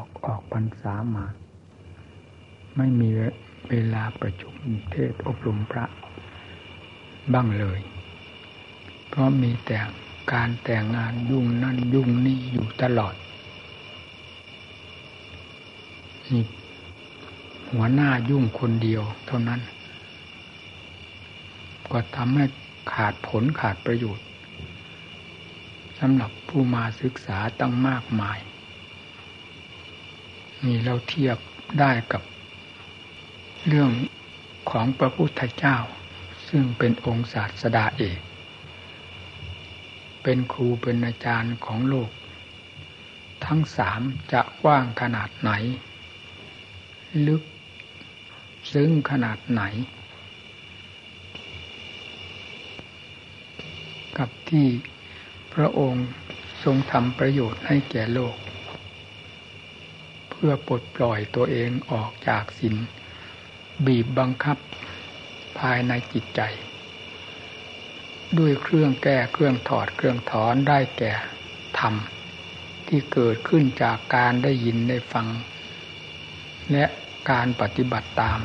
อกออกพรรษามา ไม่มีเวลาประชุมเทศอบรมพระบ้างเลย เพราะมีแต่การแต่งงานยุ่งนั่นยุ่งนี่อยู่ตลอดนี่หัวหน้ายุ่งคนเดียวเท่านั้น ก็ทำให้ขาดผลขาดประโยชน์สำหรับผู้มาศึกษาตั้งมากมาย นี่เราเทียบได้กับเรื่องของพระพุทธเจ้า ซึ่งเป็นองค์ศาสดาเอก เป็นครูเป็นอาจารย์ของโลก ทั้งสามจะกว้างขนาดไหน ลึกซึ้งขนาดไหน กับที่พระองค์ทรงทำประโยชน์ให้แก่โลก พื่อปลดปล่อยตัวเองออกจากสินบีบบังคับภายในจิตใจ ด้วยเครื่องแก้เครื่องถอดเครื่องถอนได้แก่ธรรมที่เกิดขึ้นจากการได้ยินได้ฟัง และการปฏิบัติตาม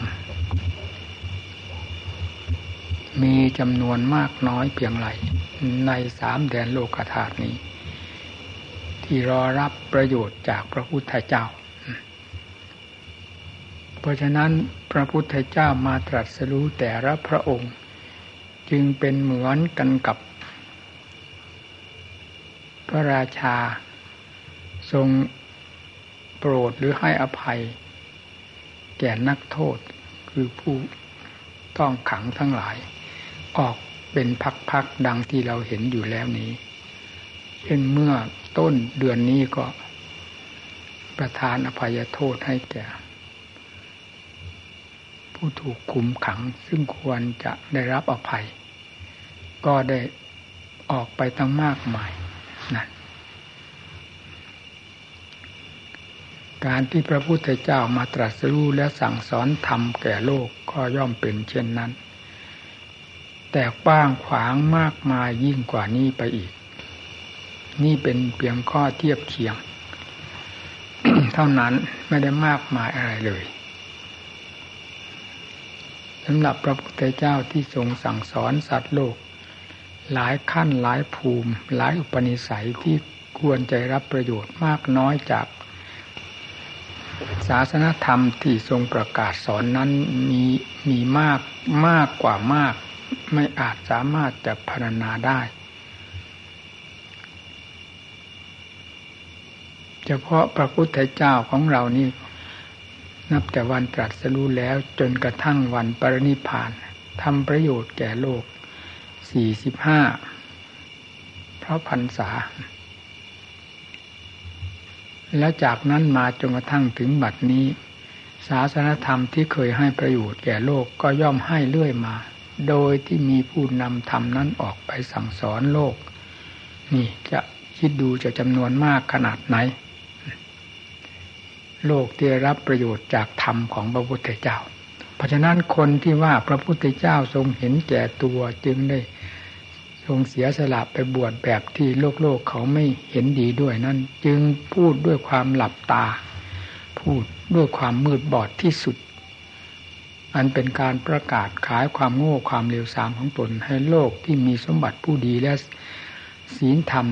มีจำนวนมากน้อยเพียงไรในสามแดนโลกธาตุนี้ ที่รอรับประโยชน์จากพระพุทธเจ้า เพราะฉะนั้นพระพุทธเจ้ามาตรัสรู้แต่ละพระองค์ จึงเป็นเหมือนกันกับ พระราชา ทรงโปรดหรือให้อภัย แก่นักโทษคือผู้ต้องขังทั้งหลาย ออกเป็นพักๆดังที่เราเห็นอยู่แล้วนี้ เช่นเมื่อต้นเดือนนี้ก็ประทานอภัยโทษให้แก่ ผู้ถูกคุมขัง ซึ่งควรจะได้รับอภัย ก็ได้ออกไปตั้งมากมายนั่นการที่พระพุทธเจ้ามาตรัสรู้และสั่งสอนธรรมแก่โลกก็ย่อมเป็นเช่นนั้น แต่กว้างขวางมากมายยิ่งกว่านี้ไปอีก นี่เป็นเพียงข้อเทียบเคียง เท่านั้นไม่ได้มากมายอะไรเลย สำหรับพระพุทธเจ้าที่ทรงสั่งสอนสัตว์โลก หลายขั้นหลายภูมิ หลายอุปนิสัยที่ควรใจรับประโยชน์มากน้อยจาก ศาสนธรรมที่ทรงประกาศสอนนั้นมีมีมากมากกว่ามาก ไม่อาจสามารถจะพรรณนาได้ เฉพาะพระพุทธเจ้าของเรานี่ นับแต่วันตรัสรู้แล้วจนกระทั่งวันปรินิพานทำประโยชน์แก่โลกสี่สิบห้าพระพันษา แล้วจากนั้นมาจนกระทั่งถึงบัดนี้ ศาสนธรรมที่เคยให้ประโยชน์แก่โลกก็ย่อมให้เรื่อยมา โดยที่มีผู้นำธรรมนั้นออกไปสั่งสอนโลก นี่จะคิดดูจะจำนวนมากขนาดไหน โลกที่รับประโยชน์จากธรรมของพระพุทธเจ้า เพราะฉะนั้นคนที่ว่าพระพุทธเจ้าทรงเห็นแก่ตัวจึงได้ทรงเสียสละไปบวชแบบที่โลกโลกเขาไม่เห็นดีด้วยนั้น จึงพูดด้วยความหลับตา พูดด้วยความมืดบอดที่สุด อันเป็นการประกาศขายความโง่ความเลวทรามของตนให้โลกที่มีสมบัติผู้ดีและศีลธรรม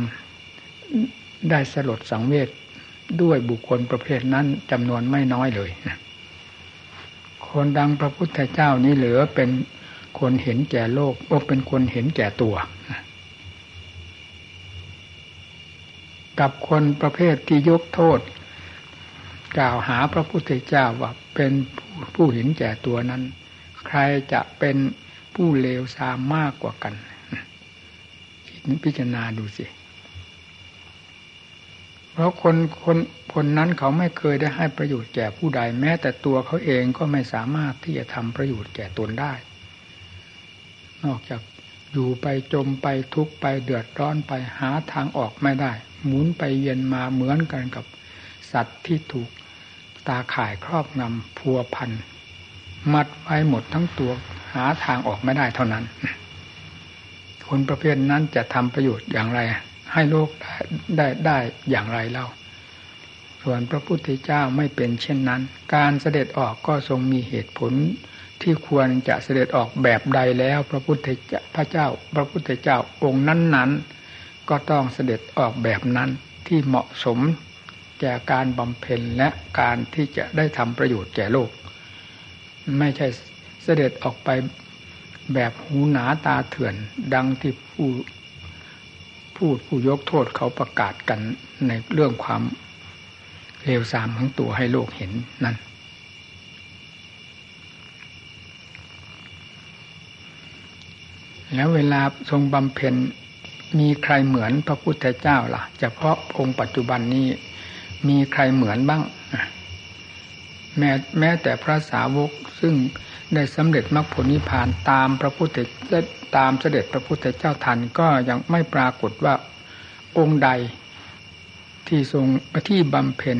ได้สลดสังเวช ด้วยบุคคลประเภทนั้นจำนวนไม่น้อยเลยคนดังพระพุทธเจ้านี้เหลือเป็นคนเห็นแก่โลกก็เป็นคนเห็นแก่ตัวกับคนประเภทที่ยกโทษ กล่าวหาพระพุทธเจ้าว่าเป็นผู้เห็นแก่ตัวนั้น ใครจะเป็นผู้เลวทรามมากกว่ากัน พิจารณาดูสิ เพราะคนคนคนนั้นเขาไม่เคยได้ให้ประโยชน์แก่ผู้ใดแม้ แต่ตัวเขาเองก็ไม่สามารถที่จะทำประโยชน์แก่ตนได้ นอกจากอยู่ไปจมไปทุกไปเดือดร้อนไปหาทางออกไม่ได้ หมุนไปเย็นมาเหมือนกันกับสัตว์ที่ถูกตาข่ายครอบงำพัวพัน มัดไว้หมดทั้งตัวหาทางออกไม่ได้เท่านั้น คนประเภทนั้นจะทำประโยชน์อย่างไร ให้โลกได้ได้ได้อย่างไรเล่า ส่วนพระพุทธเจ้าไม่เป็นเช่นนั้น การเสด็จออกก็ทรงมีเหตุผลที่ควรจะเสด็จออกแบบใดแล้ว พระพุทธเจ้าพระเจ้า พระพุทธเจ้าองค์นั้น ๆ ก็ต้องเสด็จออกแบบนั้นที่เหมาะสมแก่การบำเพ็ญและการที่จะได้ทำประโยชน์แก่โลก ไม่ใช่เสด็จออกไปแบบหูหนาตาเถื่อน ดังที่ผู้ พูดผู้ยกโทษเขาประกาศกันในเรื่องความเลวทรามของตัวให้โลกเห็นนั่นแล้วเวลาทรงบำเพ็ญมีใครเหมือนพระพุทธเจ้าล่ะเฉพาะองค์ปัจจุบันนี้มีใครเหมือนบ้าง แม้แม้แต่พระสาวกซึ่ง ได้สำเร็จมรรคผลนิพพานตามพระพุทธตามเสด็จพระพุทธเจ้าทันก็ยังไม่ปรากฏว่าองค์ใดที่ทรงที่บำเพ็ญ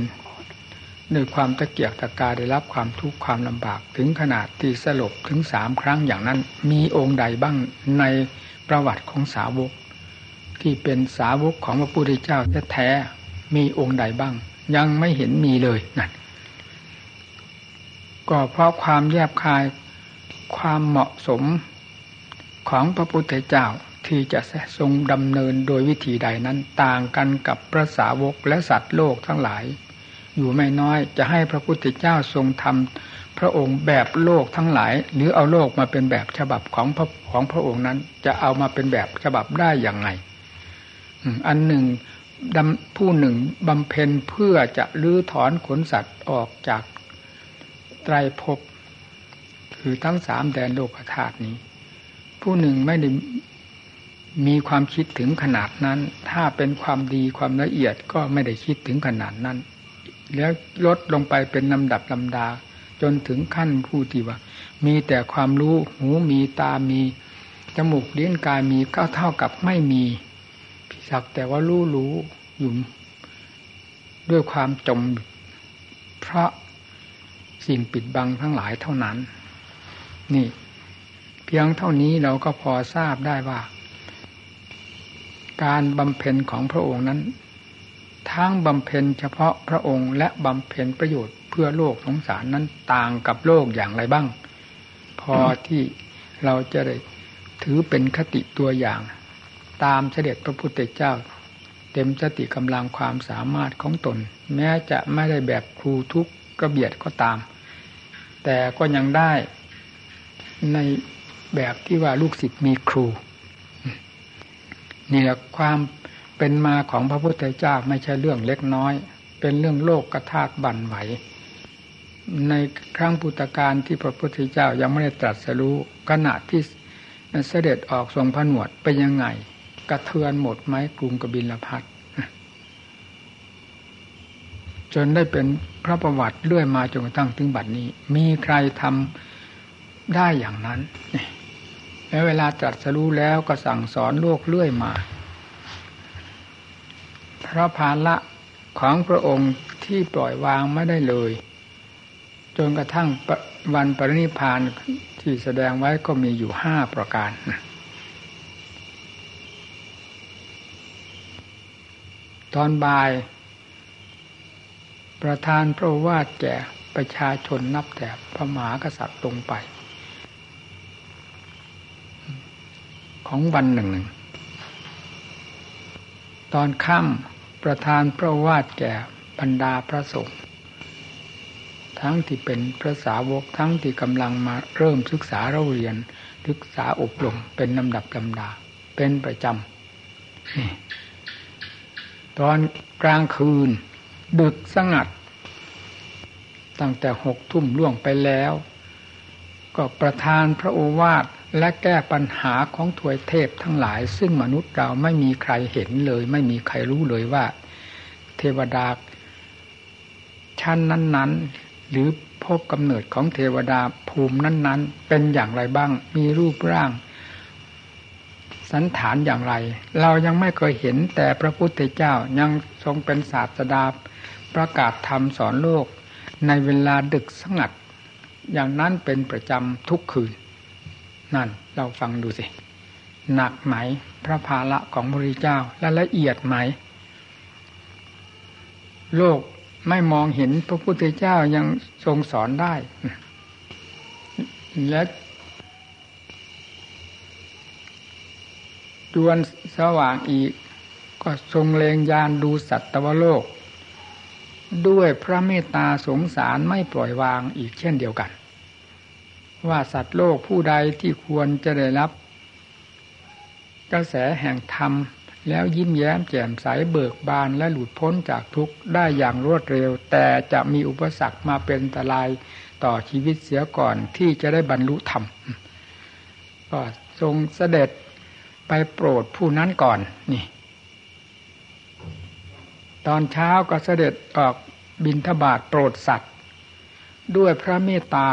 ด้วยความตะเกียกตะกาได้รับความทุกข์ความลำบากถึงขนาดที่สลบถึงสามครั้งอย่างนั้น มีองค์ใดบ้างในประวัติของสาวก ที่เป็นสาวกของพระพุทธเจ้าแท้ๆมีองค์ใดบ้าง ยังไม่เห็นมีเลยนั่น ก็เพราะความแยบคายความเหมาะสมของพระพุทธเจ้าที่จะทรงดำเนินโดยวิธีใดนั้นต่างกันกับพระสาวกและสัตว์โลกทั้งหลาย อยู่ไม่น้อยจะให้พระพุทธเจ้าทรงทำพระองค์แบบโลกทั้งหลาย หรือเอาโลกมาเป็นแบบฉบับของพระของพระองค์นั้น จะเอามาเป็นแบบฉบับได้อย่างไงอันหนึ่งผู้หนึ่งบำเพ็ญเพื่อจะลื้อถอนขนสัตว์ออกจาก ไตรภพคือทั้งสามแดนโลกธาตุนี้ ผู้หนึ่งไม่ได้มีความคิดถึงขนาดนั้น ถ้าเป็นความดีความละเอียดก็ไม่ได้คิดถึงขนาดนั้น แล้วลดลงไปเป็นลำดับลำดา จนถึงขั้นผู้ที่ว่า มีแต่ความรู้หูมีตามี จมูกเลี้ยงกายมีก็เท่ากับไม่มีสักแต่ว่ารู้รู้อยู่ด้วยความจม เพราะ สิ่งปิดบังทั้งหลายเท่านั้น นี่ เพียงเท่านี้เราก็พอทราบได้ว่า การบำเพ็ญของพระองค์นั้นทั้งบำเพ็ญเฉพาะพระองค์และบำเพ็ญประโยชน์เพื่อโลกสงสารนั้นต่างกับโลกอย่างไรบ้าง พอที่เราจะได้ถือเป็นคติตัวอย่าง ตามเสด็จพระพุทธเจ้า เต็มสติกำลังความสามารถของตน แม้จะไม่ได้แบบครูทุกกระเบียดก็ตาม แต่ก็ยังได้ในแบบที่ว่าลูกศิษย์มีครู นี่แหละความเป็นมาของพระพุทธเจ้าไม่ใช่เรื่องเล็กน้อย เป็นเรื่องโลกกระทากบั่นไหว ในครั้งพุทธกาลที่พระพุทธเจ้ายังไม่ได้ตรัสรู้ขณะที่เสด็จออกทรงผนวดไปยังไง กระเทือนหมดไหมกรุงกบิลพัท จนได้เป็นพระประวัติเลื่อยมาจนกระทั่งถึงบัดนี้ มีใครทำได้อย่างนั้นแล้วเวลาตรัสรู้แล้วก็สั่งสอนโลกเลื่อยมา พระภาละของพระองค์ที่ปล่อยวางไม่ได้เลย จนกระทั่งวันปรินิพานที่แสดงไว้ก็มีอยู่ห้าประการตอนบ่าย ประธานพระวาดแก่ประชาชนนับแต่พระมหากษัตริย์ตรงไป ของวันหนึ่งหนึ่ง ตอนค่ำประธานพระวาดแก่บรรดาพระสงฆ์ทั้งที่เป็นพระสาวกทั้งที่กำลังมาเริ่มศึกษาเราเรียน ศึกษาอบรมเป็นลำดับลำดา เป็นประจำตอนกลางคืน ดึกสงัด ตั้งแต่หกทุ่มล่วงไปแล้ว ก็ประทานพระโอวาทและแก้ปัญหาของถวยเทพทั้งหลาย ซึ่งมนุษย์เราไม่มีใครเห็นเลย ไม่มีใครรู้เลยว่า เทวดาชั้นนั้นๆ หรือพบกำเนิดของเทวดาภูมินั้น ๆ เป็นอย่างไรบ้าง มีรูปร่าง สันฐานอย่างไร เรายังไม่เคยเห็นแต่พระพุทธเจ้ายังทรงเป็นศาสดา ประกาศธรรมสอนโลกในเวลาดึกสงัด อย่างนั้นเป็นประจำทุกคืน นั่นเราฟังดูสิ หนักไหมพระภาละของพระพุทธเจ้าและละเอียดไหม โลกไม่มองเห็นพระพุทธเจ้ายังทรงสอนได้ และดวนสว่างอีก ก็ทรงเลงยานดูสัตวโลก ด้วยพระเมตตาสงสารไม่ปล่อยวางอีกเช่นเดียวกัน ว่าสัตว์โลกผู้ใดที่ควรจะได้รับ กระแสแห่งธรรม แล้วยิ้มแย้มแจ่มใสเบิกบานและหลุดพ้นจากทุกข์ได้อย่างรวดเร็ว แต่จะมีอุปสรรคมาเป็นอันตรายต่อชีวิตเสียก่อนที่จะได้บรรลุธรรมก็ทรงเสด็จไปโปรดผู้นั้นก่อนนี่ ตอนเช้าก็เสด็จออกบินทบาทโปรดสัตว์ ด้วยพระเมตตา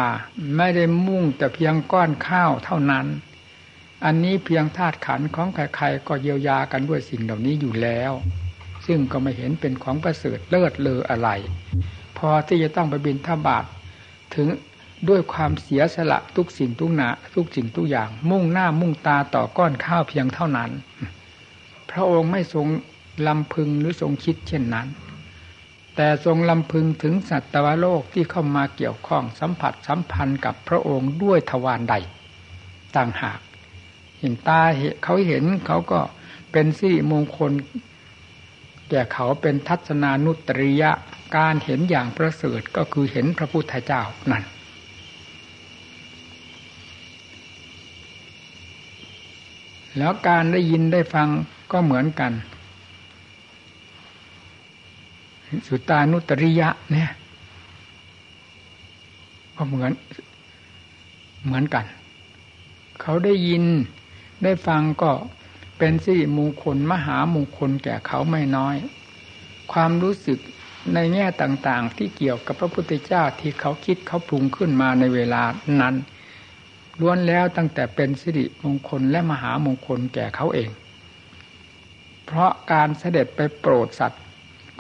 ไม่ได้มุ่งแต่เพียงก้อนข้าวเท่านั้น อันนี้เพียงธาตุขันของใครๆก็เยียวยากันด้วยสิ่งเหล่านี้อยู่แล้ว ซึ่งก็ไม่เห็นเป็นของประเสริฐเลิศเลออะไร พอที่จะต้องไปบินทบาทถึงด้วยความเสียสละทุกสิ่งทุกนาทุกสิ่งทุกอย่าง มุ่งหน้ามุ่งตาต่อก้อนข้าวเพียงเท่านั้น พระองค์ไม่ทรง ลำพึงหรือทรงคิดเช่นนั้น แต่ทรงลำพึงถึงสัตวโลกที่เข้ามาเกี่ยวข้องสัมผัสสัมพันธ์กับพระองค์ด้วยทวารใด ต่างหาก เห็นตาเขาเห็นเขาก็เป็นสี่มงคล แก่เขาเป็นทัศนานุตริยะการเห็นอย่างประเสริฐก็คือเห็นพระพุทธเจ้านั่นแล้วการได้ยินได้ฟังก็เหมือนกัน สุตานุตริยะ เนี่ยก็เหมือนเหมือนกัน เขาได้ยินได้ฟังก็เป็นสิริมงคลมหามงคลแก่เขาไม่น้อย ความรู้สึกในแง่ต่างๆ ที่เกี่ยวกับพระพุทธเจ้าที่เขาคิดเขาปรุงขึ้นมาในเวลานั้นล้วนแล้วตั้งแต่เป็นสิริมงคลและมหามงคลแก่เขาเอง เพราะการเสด็จไปโปรดสัตว์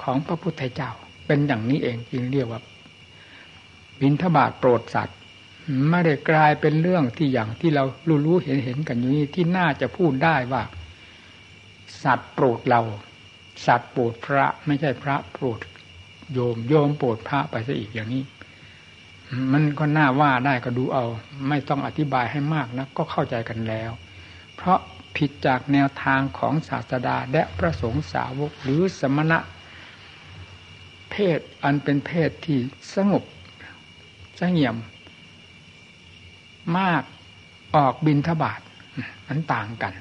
ของพระพุทธเจ้า เป็นอย่างนี้เองจึงเรียกว่าบินทบาทโปรดสัตว์ไม่ได้กลายเป็นเรื่องที่อย่างที่เรารู้รู้เห็นเห็นกันอยู่นี้ที่น่าจะพูดได้ว่า สัตว์โปรดเรา สัตว์โปรดพระไม่ใช่พระโปรดโยมโยมโปรดพระไปซะอีกอย่างนี้ มันก็น่าว่าได้ก็ดูเอา ไม่ต้องอธิบายให้มากนะก็เข้าใจกันแล้ว เพราะผิดจากแนวทางของศาสดาและพระสงฆ์สาวกหรือสมณะ ศอันเป็นเพศที่สงบสงเงียม มากออกบินทบาทนั้นต่างกัน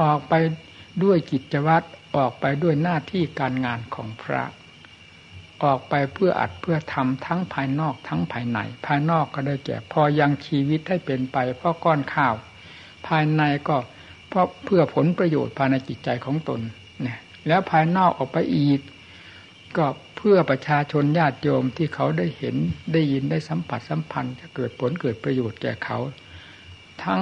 ออกไปด้วยกิจวัตรออกไปด้วยหน้าที่การงานของพระ ออกไปเพื่ออัดเพื่อทำทั้งภายนอกทั้งภายใน ภายนอกก็ได้แก่ พอยังชีวิตให้เป็นไป เพราะก้อนข้าว ภายในก็เพราะเพื่อผลประโยชน์ภายในจิตใจของตนเนี่ยแล้วภายนอกออกไปอีก ก็เพื่อประชาชนญาติโยมที่เขาได้เห็นได้ยินได้สัมผัสสัมพันธ์ จะเกิดผลเกิดประโยชน์แก่เขา ทั้ง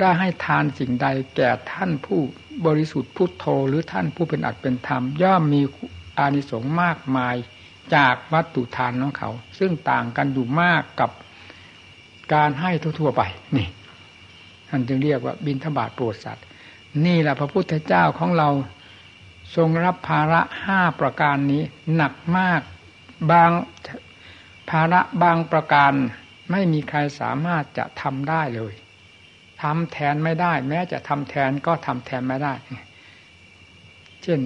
ได้ให้ทานสิ่งใดแก่ท่านผู้บริสุทธิ์พุทโธหรือท่านผู้เป็นอัตเป็นธรรม ย่อมมีอานิสงส์มากมายจากวัตถุทานของเขา ซึ่งต่างกันอยู่มากกับการให้ทั่วๆไปนี่ท่านจึงเรียกว่าบินทบาทโปรดสัตว์ นี่แหละพระพุทธเจ้าของเรา ทรงรับภาระห้าประการนี้หนักมากบางภาระบางประการไม่มีใครสามารถจะทำได้เลยทำแทนไม่ได้ แม้จะทำแทนก็ทำแทนไม่ได้ เช่น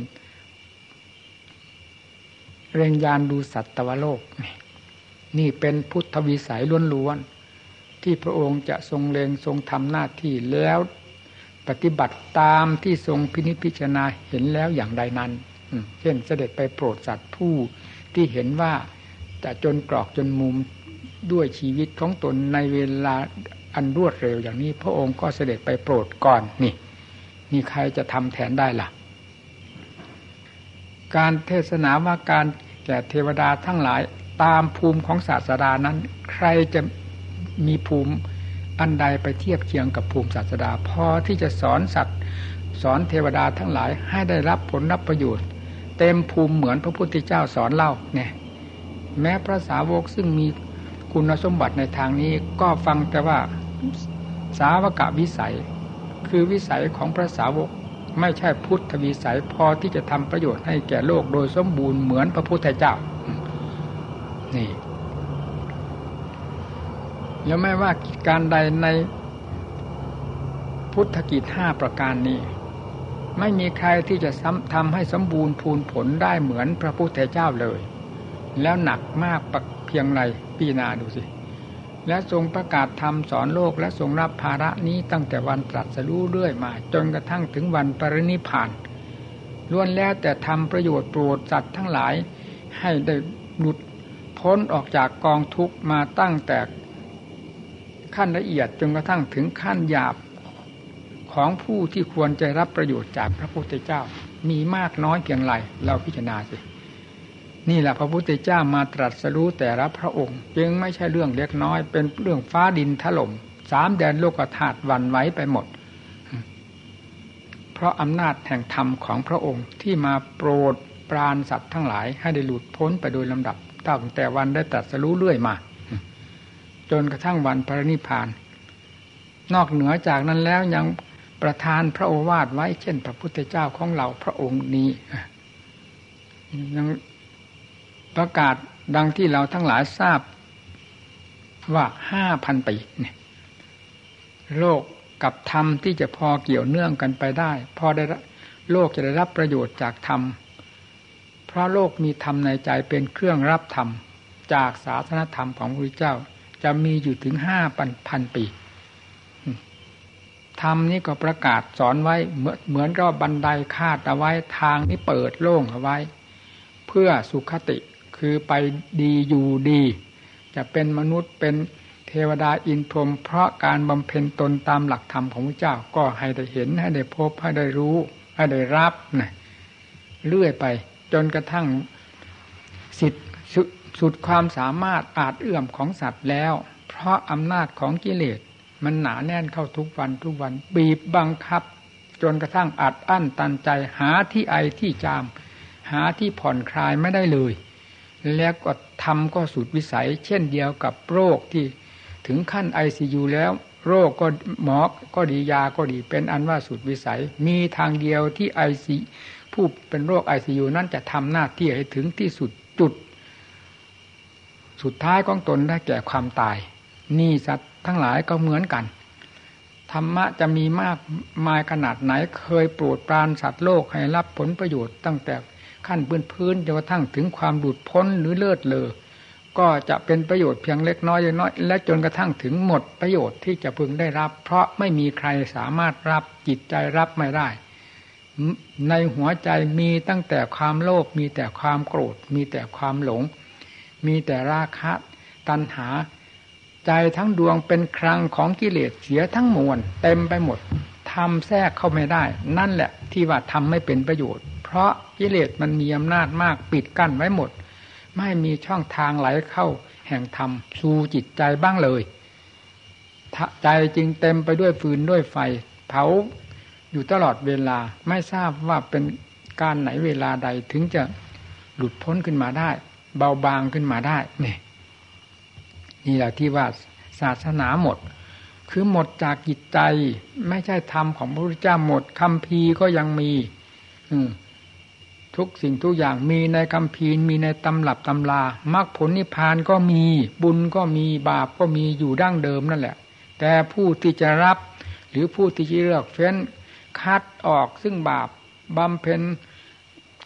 เรียงยานดูสัตวโลก นี่เป็นพุทธวิสัยล้วนๆที่พระองค์จะทรงเลงทรงทำหน้าที่แล้ว ปฏิบัติตามที่ทรงพินิจพิจารณาเห็นแล้วอย่างใดนั้นเช่นเสด็จไปโปรดสัตว์ผู้ที่เห็นว่าจะจนกรอกจนมุมด้วยชีวิตของตนในเวลาอันรวดเร็วอย่างนี้ พระองค์ก็เสด็จไปโปรดก่อนนี่นี่ใครจะทำแทนได้ล่ะ การเทศนาว่าการแก่เทวดาทั้งหลายตามภูมิของศาสดานั้น ใครจะมีภูมิ อันใดไปเทียบเคียงกับภูมิศาสดาพอที่จะสอนสัตว์ สอนเทวดาทั้งหลายให้ได้รับผลรับประโยชน์ เต็มภูมิเหมือนพระพุทธเจ้าสอนเล่าเนี่ยแม้พระสาวกซึ่งมีคุณสมบัติในทางนี้ก็ฟังแต่ว่าสาวกะวิสัย คือวิสัยของพระสาวกไม่ใช่พุทธวิสัยพอที่จะทำประโยชน์ให้แก่โลกโดยสมบูรณ์เหมือนพระพุทธเจ้านี่ แล้วไม่ว่าการใดในพุทธกิจห้าประการนี้ ไม่มีใครที่จะทำให้สมบูรณ์พูนผลได้เหมือนพระพุทธเจ้าเลย แล้วหนักมากเพียงไรปีนาดูสิ และทรงประกาศธรรมสอนโลกและทรงรับภาระนี้ตั้งแต่วันตรัสรู้เรื่อยมา จนกระทั่งถึงวันปรินิพานล้วนแล้วแต่ทำประโยชน์โปรดสัตว์ทั้งหลายให้ได้หลุดพ้นออกจากกองทุกมาตั้งแต่ ขั้นละเอียดจนกระทั่งถึงขั้นหยาบของผู้ที่ควรจะรับประโยชน์จากพระพุทธเจ้า มีมากน้อยเพียงไรเราพิจารณาสินี่แหละพระพุทธเจ้ามาตรัสรู้แต่ละพระองค์ จึงไม่ใช่เรื่องเล็กน้อย เป็นเรื่องฟ้าดินถล่มสามแดนโลกธาตุวันไว้ไปหมด เพราะอำนาจแห่งธรรมของพระองค์ที่มาโปรดปรานสัตว์ทั้งหลายให้ได้หลุดพ้นไปโดยลำดับตั้งแต่วันได้ตรัสรู้เรื่อยมา จนกระทั่งวันพระนิพพาน นอกเหนือจากนั้นแล้วยังประทานพระโอวาทไว้เช่น พระพุทธเจ้าของเราพระองค์นี้ยังประกาศดังที่เราทั้งหลายทราบว่าห้าพันปีเนี่ยโลกกับธรรมที่จะพอเกี่ยวเนื่องกันไปได้ พอได้โลกจะได้รับประโยชน์จากธรรม เพราะโลกมีธรรมในใจเป็นเครื่องรับธรรม จากศาสนธรรมของพระพุทธเจ้า จะมีอยู่ถึงห้าพันพันปีธรรมนี้ก็ประกาศสอนไว้เหมือนเหมือนกับบันไดคาดเอาไว้ทางนี้เปิดโล่งเอาไว้ เพื่อสุขติคือไปดีอยู่ดี จะเป็นมนุษย์เป็นเทวดาอินพรหมเพราะการบำเพ็ญตนตามหลักธรรมของพระเจ้าก็ให้ได้เห็นให้ได้พบให้ได้รู้ ให้ได้รับนะเลื่อยไป จนกระทั่งสิทธิ สุดความสามารถอาจเอื้อมของสัตว์แล้ว เพราะอำนาจของกิเลสมันหนาแน่นเข้าทุกวันทุกวัน บีบบังคับ จนกระทั่งอัดอั้นตันใจหาที่ไอที่จาม หาที่ผ่อนคลายไม่ได้เลย แล้วก็ทำก็สุดวิสัย เช่นเดียวกับโรคที่ถึงขั้นไอซียูแล้วโรคก็หมอก็ดียาก็ดีเป็นอันว่าสุดวิสัย มีทางเดียวที่ไอซีผู้เป็นโรคไอซียูนั้นจะทำหน้าที่ให้ถึงที่สุดจุด สุดท้ายของตนได้แก่ความตาย นี่สัตว์ทั้งหลายก็เหมือนกัน ธรรมะจะมีมากมายขนาดไหนเคยโปรดปรานสัตว์โลกให้รับผลประโยชน์ตั้งแต่ขั้นพื้นพื้นจนกระทั่งถึงความหลุดพ้นหรือเลิศเลอก็จะเป็นประโยชน์เพียงเล็กน้อยน้อย และจนกระทั่งถึงหมดประโยชน์ที่จะพึงได้รับ เพราะไม่มีใครสามารถรับจิตใจรับไม่ได้ ในหัวใจมีตั้งแต่ความโลภมีแต่ความโกรธ มีแต่ความหลง มีแต่ราคะตัณหา ใจทั้งดวงเป็นครังของกิเลสเสียทั้งมวลเต็มไปหมดทำแทรกเข้าไม่ได้ นั่นแหละที่ว่าทำไม่เป็นประโยชน์ เพราะกิเลสมันมีอำนาจมากปิดกั้นไว้หมด ไม่มีช่องทางไหลเข้า แห่งธรรมสู่จิตใจบ้างเลยใจจึงเต็มไปด้วยฟืนด้วยไฟ เผาอยู่ตลอดเวลาไม่ทราบว่าเป็นการไหนเวลาใดถึงจะหลุดพ้นขึ้นมาได้ เบาบางขึ้นมาได้เนี่ยนี่แหละที่ว่าศาสนาหมด คือหมดจากจิตใจ ไม่ใช่ธรรมของพระพุทธเจ้าหมดคำพีก็ยังมี อืทุกสิ่งทุกอย่างมีในคำพีมีในตำรับตำลามรรคผลนิพพานก็มี บุญก็มีบาปก็มีอยู่ดั้งเดิมนั่นแหละ แต่ผู้ที่จะรับ หรือผู้ที่จะเลือกเฟ้นคัดออกซึ่งบาปบำเพ็ญ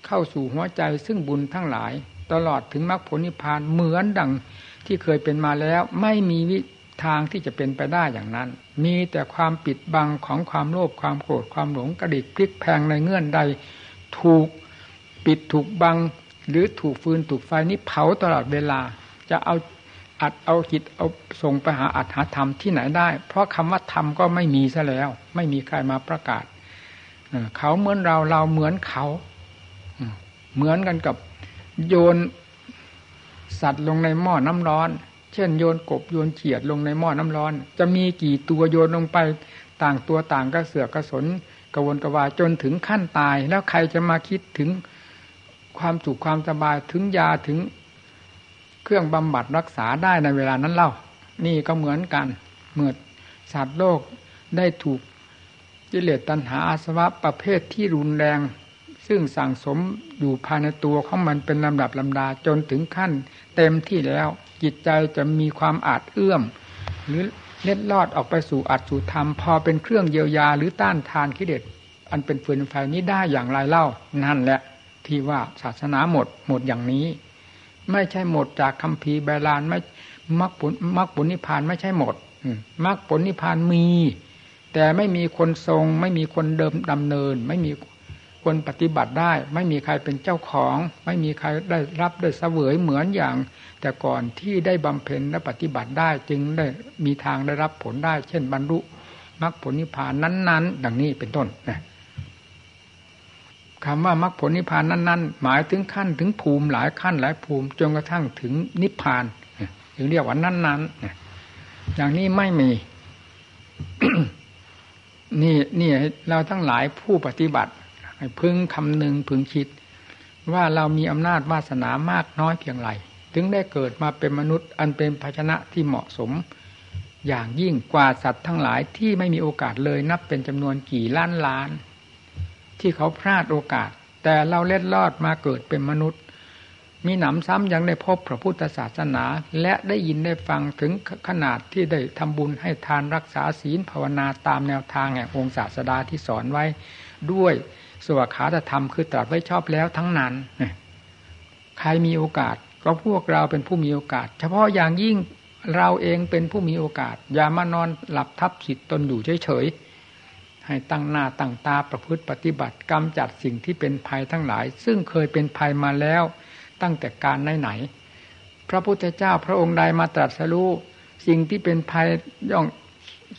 เข้าสู่หัวใจซึ่งบุญทั้งหลาย ตลอดถึงมรรคผลนิพพานเหมือนดังที่เคยเป็นมาแล้ว ไม่มีวิทางที่จะเป็นไปได้อย่างนั้น มีแต่ความปิดบังของความโลภความโกรธความหลงกระดิกพลิกแพงในเงื่อนใด ถูกปิดถูกบัง หรือถูกฟืนถูกไฟนี้เผาตลอดเวลา จะเอาอัดเอาจิตเอาส่งไปหาอัตหาธรรมที่ไหนได้ เพราะคำว่าธรรมก็ไม่มีซะแล้ว ไม่มีใครมาประกาศเขาเหมือนเราเราเหมือนเขา เหมือนกันกับ โยนสัตว์ลงในหม้อน้ำร้อน เช่น โยนกบโยนเฉียดลงในหม้อน้ำร้อน จะมีกี่ตัวโยนลงไปต่างตัวต่างกระเสือกกระสนกระวนกระวายจนถึงขั้นตาย แล้วใครจะมาคิดถึงความสุขความสบายถึงยาถึงเครื่องบำบัดรักษาได้ในเวลานั้นเล่า นี่ก็เหมือนกันเมื่อสัตว์โลกได้ถูกกิเลสตัณหาอาสวะประเภทที่รุนแรง ซึ่งสั่งสมอยู่ภายในตัวของมันเป็นลำดับลำดาจนถึงขั้น เต็มที่แล้วจิตใจจะมีความอาจเอื้อม หรือเล็ดลอดออกไปสู่อัตสู่ธรรม พอเป็นเครื่องเยียวยาหรือต้านทานกิเลสอันเป็นฟืนไฟนี้ได้อย่างไรเล่านั่นแหละที่ว่าศาสนาหมดหมดอย่างนี้ ไม่ใช่หมดจากคำพีบาลานไม่มรรคผลมรรคผลนิพพานไม่ใช่หมดมรรคผลนิพพานมี แต่ไม่มีคนทรง ไม่มีคนเดิมดำเนิน ไม่มี คนปฏิบัติได้ ไม่มีใครเป็นเจ้าของ ไม่มีใครได้รับได้เสวยเหมือนอย่าง แต่ก่อนที่ได้บำเพ็ญและปฏิบัติได้จึงได้มีทางได้รับผลได้ เช่นบรรลุมรรคผลนิพพานนั้น ๆ ดังนี้เป็นต้นนะคำว่ามรรคผลนิพพานนั้น ๆ หมายถึงขั้นถึงภูมิหลายขั้นหลายภูมิจนกระทั่งถึงนิพพานถึงเรียกว่านั้นๆอย่างนี้ไม่มีนี่นี่เราทั้งหลายผู้ปฏิบัติ พึงคำหนึ่งพึงคิด ว่าเรามีอำนาจวาสนามากน้อยเพียงไรถึงได้เกิดมาเป็นมนุษย์ อันเป็นภาชนะที่เหมาะสม อย่างยิ่งกว่าสัตว์ทั้งหลายที่ไม่มีโอกาสเลยนับเป็นจำนวนกี่ล้านล้าน ที่เขาพลาดโอกาส แต่เราเล็ดลอดมาเกิดเป็นมนุษย์ มีหนำซ้ำยังได้พบพระพุทธศาสนา และได้ยินได้ฟังถึงขนาดที่ได้ทำบุญให้ทานรักษาศีลภาวนาตามแนวทางแห่งองค์ศาสดาที่สอนไว้ด้วย สวขาธรรมคือตรัสไว้ชอบแล้วทั้งนั้น ใครมีโอกาสก็พวกเราเป็นผู้มีโอกาส เฉพาะอย่างยิ่งเราเองเป็นผู้มีโอกาส อย่ามานอนหลับทับจิตตนอยู่เฉยๆ ให้ตั้งหน้าตั้งตาประพฤติปฏิบัติกรรมจัดสิ่งที่เป็นภัยทั้งหลาย ซึ่งเคยเป็นภัยมาแล้วตั้งแต่การไหนๆพระพุทธเจ้าพระองค์ใดมาตรัสรู้สิ่งที่เป็นภัยย่อม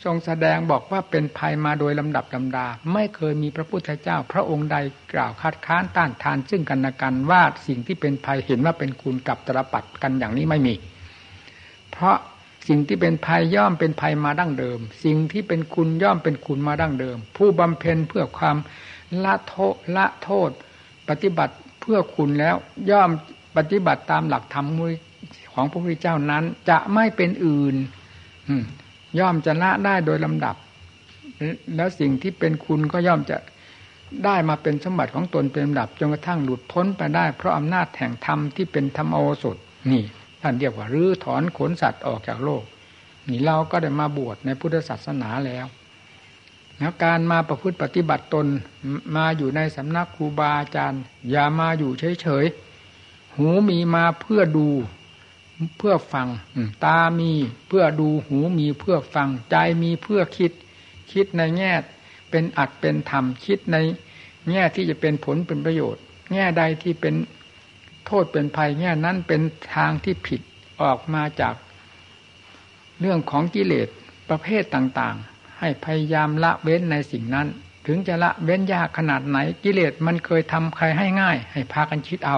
ทรงแสดงบอกว่าเป็นภัยมาโดยลำดับลำดา ไม่เคยมีพระพุทธเจ้า พระองค์ใดกล่าวคัดค้านต้านทาน ซึ่งกันและกันว่าสิ่งที่เป็นภัยเห็นว่าเป็นคุณกับตรปัดกันอย่างนี้ไม่มี เพราะสิ่งที่เป็นภัยย่อมเป็นภัยมาดั้งเดิม สิ่งที่เป็นคุณย่อมเป็นคุณมาดั้งเดิม ผู้บำเพ็ญเพื่อความละโทษละโทษ ปฏิบัติเพื่อคุณแล้วย่อมปฏิบัติตามหลักธรรมของพระพุทธเจ้านั้น จะไม่เป็นอื่น ย่อมจะละได้โดยลำดับ แล้วสิ่งที่เป็นคุณก็ย่อมจะได้มาเป็นสมบัติของตนเป็นลำดับจนกระทั่งหลุดพ้นไปได้ เพราะอำนาจแห่งธรรมที่เป็นธรรมโอสถนี่ ท่านเรียกว่ารื้อถอนขนสัตว์ออกจากโลก นี่เราก็ได้มาบวชในพุทธศาสนาแล้วแล้วการมาประพฤติปฏิบัติตนมาอยู่ในสำนักครูบาอาจารย์ อย่ามาอยู่เฉยๆหูมีมาเพื่อดู เพื่อฟังตามีเพื่อดูหูมีเพื่อฟังใจมีเพื่อคิด คิดในแง่เป็นอัดเป็นธรรมคิดในแง่ที่จะเป็นผลเป็นประโยชน์ แง่ใดที่เป็นโทษเป็นภัยแง่นั้นเป็นทางที่ผิดออกมาจาก เรื่องของกิเลสประเภทต่างๆ ให้พยายามละเว้นในสิ่งนั้น ถึงจะละเว้นยากขนาดไหนกิเลสมันเคยทำใครให้ง่าย ให้พากันคิดเอา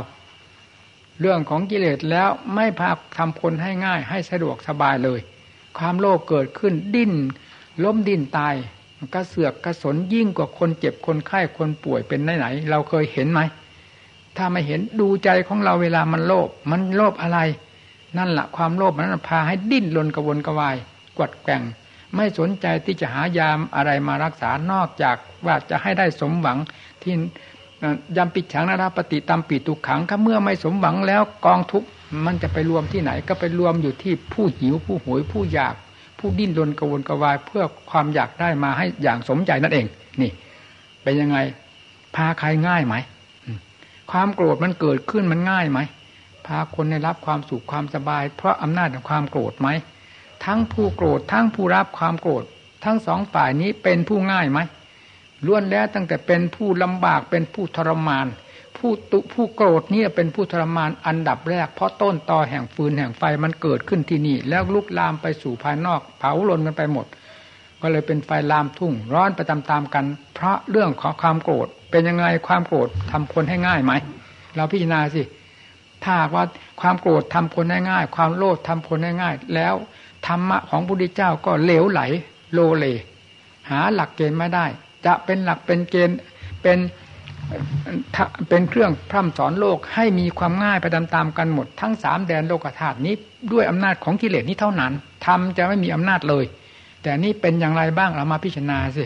เรื่องของกิเลสแล้วไม่พาทำคนให้ง่ายให้สะดวกสบายเลย ความโลภเกิดขึ้นดิ้น ล้มดิ้นตายกระเสือกกระสนยิ่งกว่าคนเจ็บคนไข้คนป่วยเป็นไหนไหนเราเคยเห็นไหม ถ้าไม่เห็นดูใจของเราเวลามันโลภมันโลภอะไร นั่นแหละความโลภมันพาให้ดิ้นรนกระวนกระวาย กวัดแกงไม่สนใจที่จะหายามอะไรมารักษานอกจากว่าจะให้ได้สมหวังที่ ยำปิดฉังนาราปฏิตามปีตุขังถ้าเมื่อไม่สมหวังแล้วกองทุกมันจะไปรวมที่ไหนก็ไปรวมอยู่ที่ผู้หิวผู้หวยผู้อยาก ผู้ดิ้นรนกระวนกระวายเพื่อความอยากได้มาให้อย่างสมใจนั่นเอง นี่ เป็นยังไงพาใครง่ายไหมความโกรธมันเกิดขึ้นมันง่ายไหมพาคนได้รับความสุขความสบาย เพราะอำนาจของความโกรธไหมทั้งผู้โกรธทั้งผู้รับความโกรธ ทั้งสองฝ่ายนี้เป็นผู้ง่ายไหม ล้วนแล้วตั้งแต่เป็นผู้ลำบากเป็นผู้ทรมาน ผู้ตุผู้โกรธนี่เป็นผู้ทรมานอันดับแรก เพราะต้นตอแห่งฟืนแห่งไฟมันเกิดขึ้นที่นี่ แล้วลุกลามไปสู่ภายนอก เผาลนกันไปหมด ก็เลยเป็นไฟลามทุ่ง ร้อนไปตามๆกัน เพราะเรื่องของความโกรธเป็นยังไงความโกรธทำคนให้ง่ายไหมเราพิจารณาสิถ้าว่าความโกรธทำคนให้ง่าย ความโลภทำคนให้ง่าย แล้วธรรมะของพระพุทธเจ้าก็เหลวไหล โลเล หาหลักเกณฑ์ไม่ได้ จะเป็นหลักเป็นเกณฑ์เป็นเป็นเครื่องพร่ำสอนโลกให้มีความง่ายไปตามๆกันหมด ทั้งสามแดนโลกธาตุนี้ด้วยอำนาจของกิเลสนี้เท่านั้นทำจะไม่มีอำนาจเลย แต่นี่เป็นอย่างไรบ้างเรามาพิจารณาสิ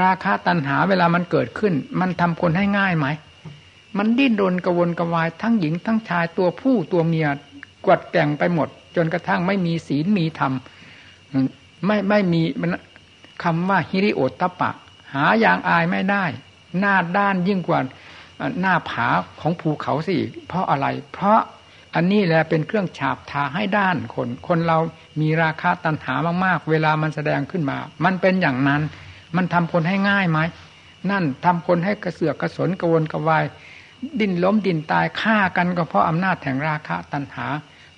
ราคาตัณหาเวลามันเกิดขึ้น มันทำคนให้ง่ายไหม มันดิ้นรนกระวนกระวายทั้งหญิงทั้งชายตัวผู้ตัวเมียกวัดแก่งไปหมด จนกระทั่งไม่มีศีลมีธรรมไม่ไม่มี คำว่าฮิริโอตตปะ หาอย่างอายไม่ได้ หน้าด้านยิ่งกว่าหน้าผาของภูเขาสิเพราะอะไร เพราะอันนี้แหละเป็นเครื่องฉาบทาให้ด้านคน คนเรามีราคาตัณหามากๆ เวลามันแสดงขึ้นมา มันเป็นอย่างนั้น มันทำคนให้ง่ายไหม นั่นทำคนให้กระเสือกกระสนกระวนกระวาย ดิ้นล้มดิ้นตายฆ่ากันก็เพราะอำนาจแห่งราคะตัณหา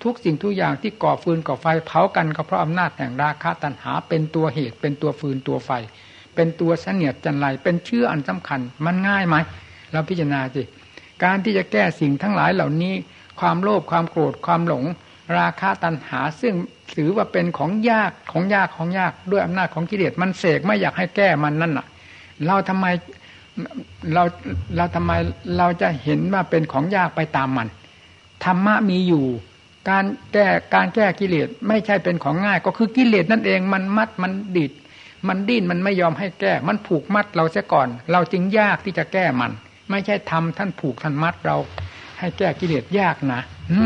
ทุกสิ่งทุกอย่างที่ก่อฟืนก่อไฟเผากันก็เพราะอำนาจแห่งราคะตัณหา เป็นตัวเหตุเป็นตัวฟืนตัวไฟ เป็นตัวเสนียดจันไรเป็นเชื่ออันสำคัญ มันง่ายไหมเราพิจารณาสิการที่จะแก้สิ่งทั้งหลายเหล่านี้ ความโลภความโกรธความหลง ราคะตัณหา ซึ่งถือว่าเป็นของยากของยากของยากด้วยอำนาจของกิเลสมันเสกไม่อยากให้แก้มันนั่นน่ะ เราทำไมเราเราทำไมเราจะเห็นว่าเป็นของยากไปตามมันธรรมะมีอยู่ การแก้การแก้กิเลสไม่ใช่เป็นของง่าย ก็คือกิเลสนั่นเองมันมัดมันดิด มันดิ้นมันไม่ยอมให้แก้ มันผูกมัดเราเสียก่อน เราจึงยากที่จะแก้มัน ไม่ใช่ทำท่านผูกท่านมัดเรา ให้แก้กิเลสยากนะอื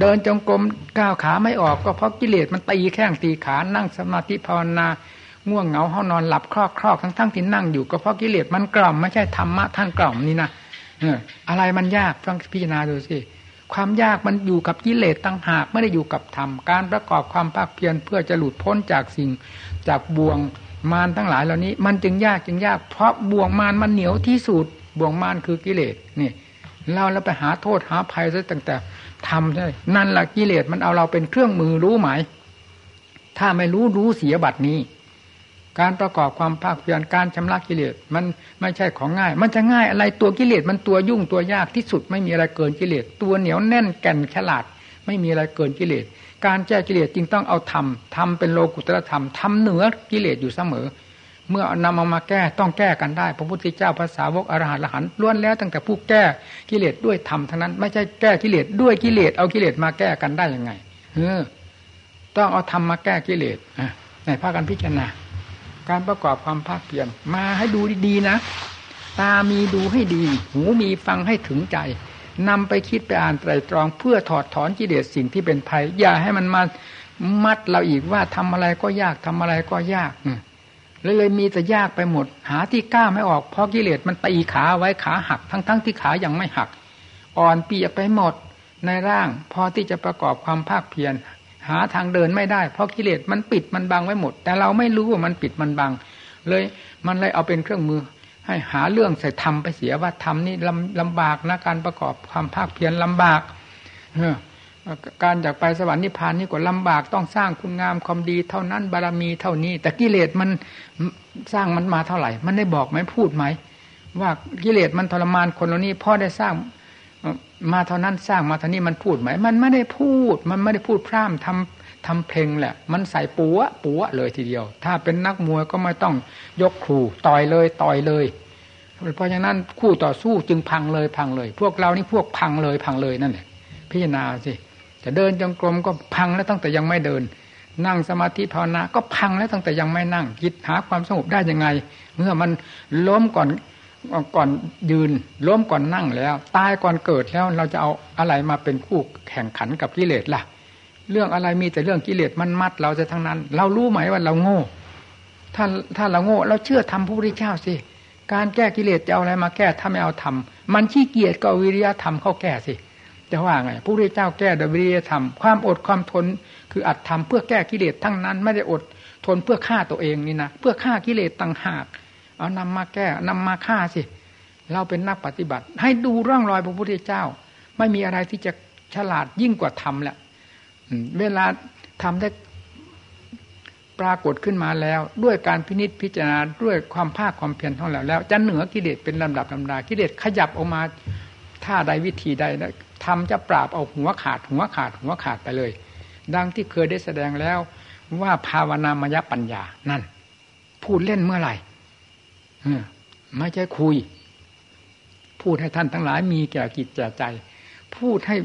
เดินจงกรมก้าวขาไม่ออกก็เพราะกิเลสมันตีแข้งตีขานั่งสมาธิภาวนาง่วงเหงาห้านอนหลับคลอกคลอกทั้งทั้งที่นั่งอยู่ก็เพราะกิเลสมันกล่อมไม่ใช่ธรรมะท่านกล่อมนี่นะเอออะไรมันยากฟังพิจารณาดูสิ ความยากมันอยู่กับกิเลสตั้งหากไม่ได้อยู่กับธรรมการประกอบความภาคเพียรเพื่อจะหลุดพ้นจากสิ่งจากบ่วงมารทั้งหลายเหล่านี้ มันจึงยากจึงยากเพราะบ่วงมารมันเหนียวที่สุดบ่วงมานคือกิเลสนี่เราเราไปหาโทษหาภัยซะตั้งแต่ทำใช่นั่นแหละกิเลสมันเอาเราเป็นเครื่องมือรู้ไหม ถ้าไม่รู้รู้เสียบัตรนี้ การประกอบความภาคเพียรการชำระกิเลสมันไม่ใช่ของง่าย มันจะง่ายอะไรตัวกิเลสมันตัวยุ่งตัวยากที่สุดไม่มีอะไรเกินกิเลสตัวเหนียวแน่นแก่นฉลาด ไม่มีอะไรเกินกิเลสการแก้กิเลสจึงต้องเอาธรรมทำเป็นโลกุตรธรรมทำเหนือกิเลสอยู่เสมอ เมื่อนำเอามาแก้ต้องแก้กันได้ พระพุทธเจ้าภาษาวกอรหันต์ละหันล้วนแล้วตั้งแต่ผู้แก้กิเลสด้วยธรรมทั้งนั้น ไม่ใช่แก้กิเลสด้วยกิเลสเอากิเลสมาแก้กันได้ยังไงเออต้องเอาธรรมมาแก้กิเลสในภาคการพิจารณา การประกอบความภาคเพียรมาให้ดูดีๆนะ ตามีดูให้ดี หูมีฟังให้ถึงใจนำไปคิดไปอ่านไตรตรอง เพื่อถอดถอนกิเลสสิ่งที่เป็นภัย อย่าให้มันมามัดเราอีกว่าทำอะไรก็ยากทำอะไรก็ยากเลยเลยมีแต่ยากไปหมด หาที่กล้าไม่ออกเพราะกิเลสมันตีขาไว้ขาหัก ทั้งๆทที่ขายังไม่หัก อ่อนเปียกไปหมดในร่าง พอที่จะประกอบความภาคเพียร หาทางเดินไม่ได้ เพราะกิเลสมันปิดมันบังไว้หมด แต่เราไม่รู้ว่ามันปิดมันบัง เลยมันเลยเอาเป็นเครื่องมือ ให้หาเรื่องใส่ทำไปเสียว่าทำนี่ลำลำบากนะการประกอบความภาคเพียรลำบากเออการจากไปสวรรค์นิพพานนี่ก็ลำบากต้องสร้างคุณงามความดีเท่านั้นบารมีเท่านี้ แต่กิเลสมันสร้างมันมาเท่าไหร่ มันได้บอกไหมพูดไหม ว่ากิเลสมันทรมานคนเหล่านี้พ่อได้สร้าง มาเท่านั้นสร้างมาเท่านี้มันพูดไหม มันไม่ได้พูด มันไม่ได้พูดพร่ำทำทำเพลงแหละ มันใส่ปัวปัวเลยทีเดียว ถ้าเป็นนักมวยก็ไม่ต้องยกครูต่อยเลยต่อยเลย เพราะฉะนั้นคู่ต่อสู้จึงพังเลยพังเลย พวกเรานี่พวกพังเลยพังเลยนั่นแหละพิจารณาสิจะเดินจงกรมก็พังแล้วตั้งแต่ยังไม่เดิน นั่งสมาธิภาวนาก็พังแล้วตั้งแต่ยังไม่นั่งคิดหาความสงบได้ยังไง เมื่อมันล้มก่อน ก่อนยืนล้มก่อนนั่งแล้ว ตายก่อนเกิดแล้วเราจะเอาอะไรมาเป็นคู่แข่งขันกับกิเลสล่ะ เรื่องอะไรมีแต่เรื่องกิเลสมันมัดเราจะทั้งนั้น เรารู้ไหมว่าเราโง่ ถ้าถ้าเราโง่ เราเชื่อทำพระพุทธเจ้าสิการแก้กิเลสจะเอาอะไรมาแก้ถ้าไม่เอาทำมันขี้เกียจก็วิริยะธรรมเข้าแก้สิจะว่าไงพระพุทธเจ้าแก้โดยวิริยธรรมความอดความทนคืออัดทำเพื่อแก้กิเลสทั้งนั้น ไม่ได้อดทนเพื่อฆ่าตัวเองนี่นะเพื่อฆ่ากิเลสต่างหาก เอานำมาแก้นำมาฆ่าสิ เราเป็นนักปฏิบัติ ให้ดูร่องรอยพระพุทธเจ้า ไม่มีอะไรที่จะฉลาดยิ่งกว่าทำแหละเวลาทำได้ปรากฏขึ้นมาแล้ว ด้วยการพินิษพิจารณาด้วยความภาคความเพียรของเราแล้ว จะเหนือกิเลสเป็นลำดับลำดากิเลสขยับออกมาท่าใดวิธีใดทำจะปราบเอาหัวขาด หัวขาด หัวขาดไปเลย ดังที่เคยได้แสดงแล้วว่าภาวนามยปัญญานั่น พูดเล่นเมื่อไหร่ ไม่ใช่คุย พูดให้ท่านทั้งหลายมีแก่กิจแก่ใจ พูดให้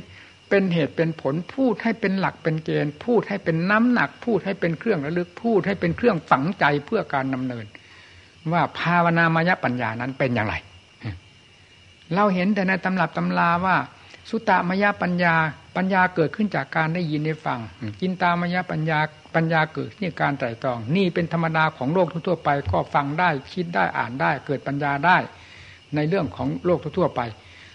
เป็นเหตุเป็นผล พูดให้เป็นหลักเป็นเกณฑ์ พูดให้เป็นน้ำหนัก พูดให้เป็นเครื่องระลึก พูดให้เป็นเครื่องฝังใจเพื่อการดำเนิน ว่าภาวนามยปัญญานั้นเป็นอย่างไร เราเห็นแต่ในตำรับตำราว่า สุตตมยปัญญา ปัญญาเกิดขึ้นจากการได้ยินได้ฟัง กินตามยปัญญาปัญญาเกิดที่การไตรตรอง นี่เป็นธรรมดาของโลกทั่วไป ก็ฟังได้คิดได้อ่านได้ เกิดปัญญาได้ ในเรื่องของโลกทั่วไป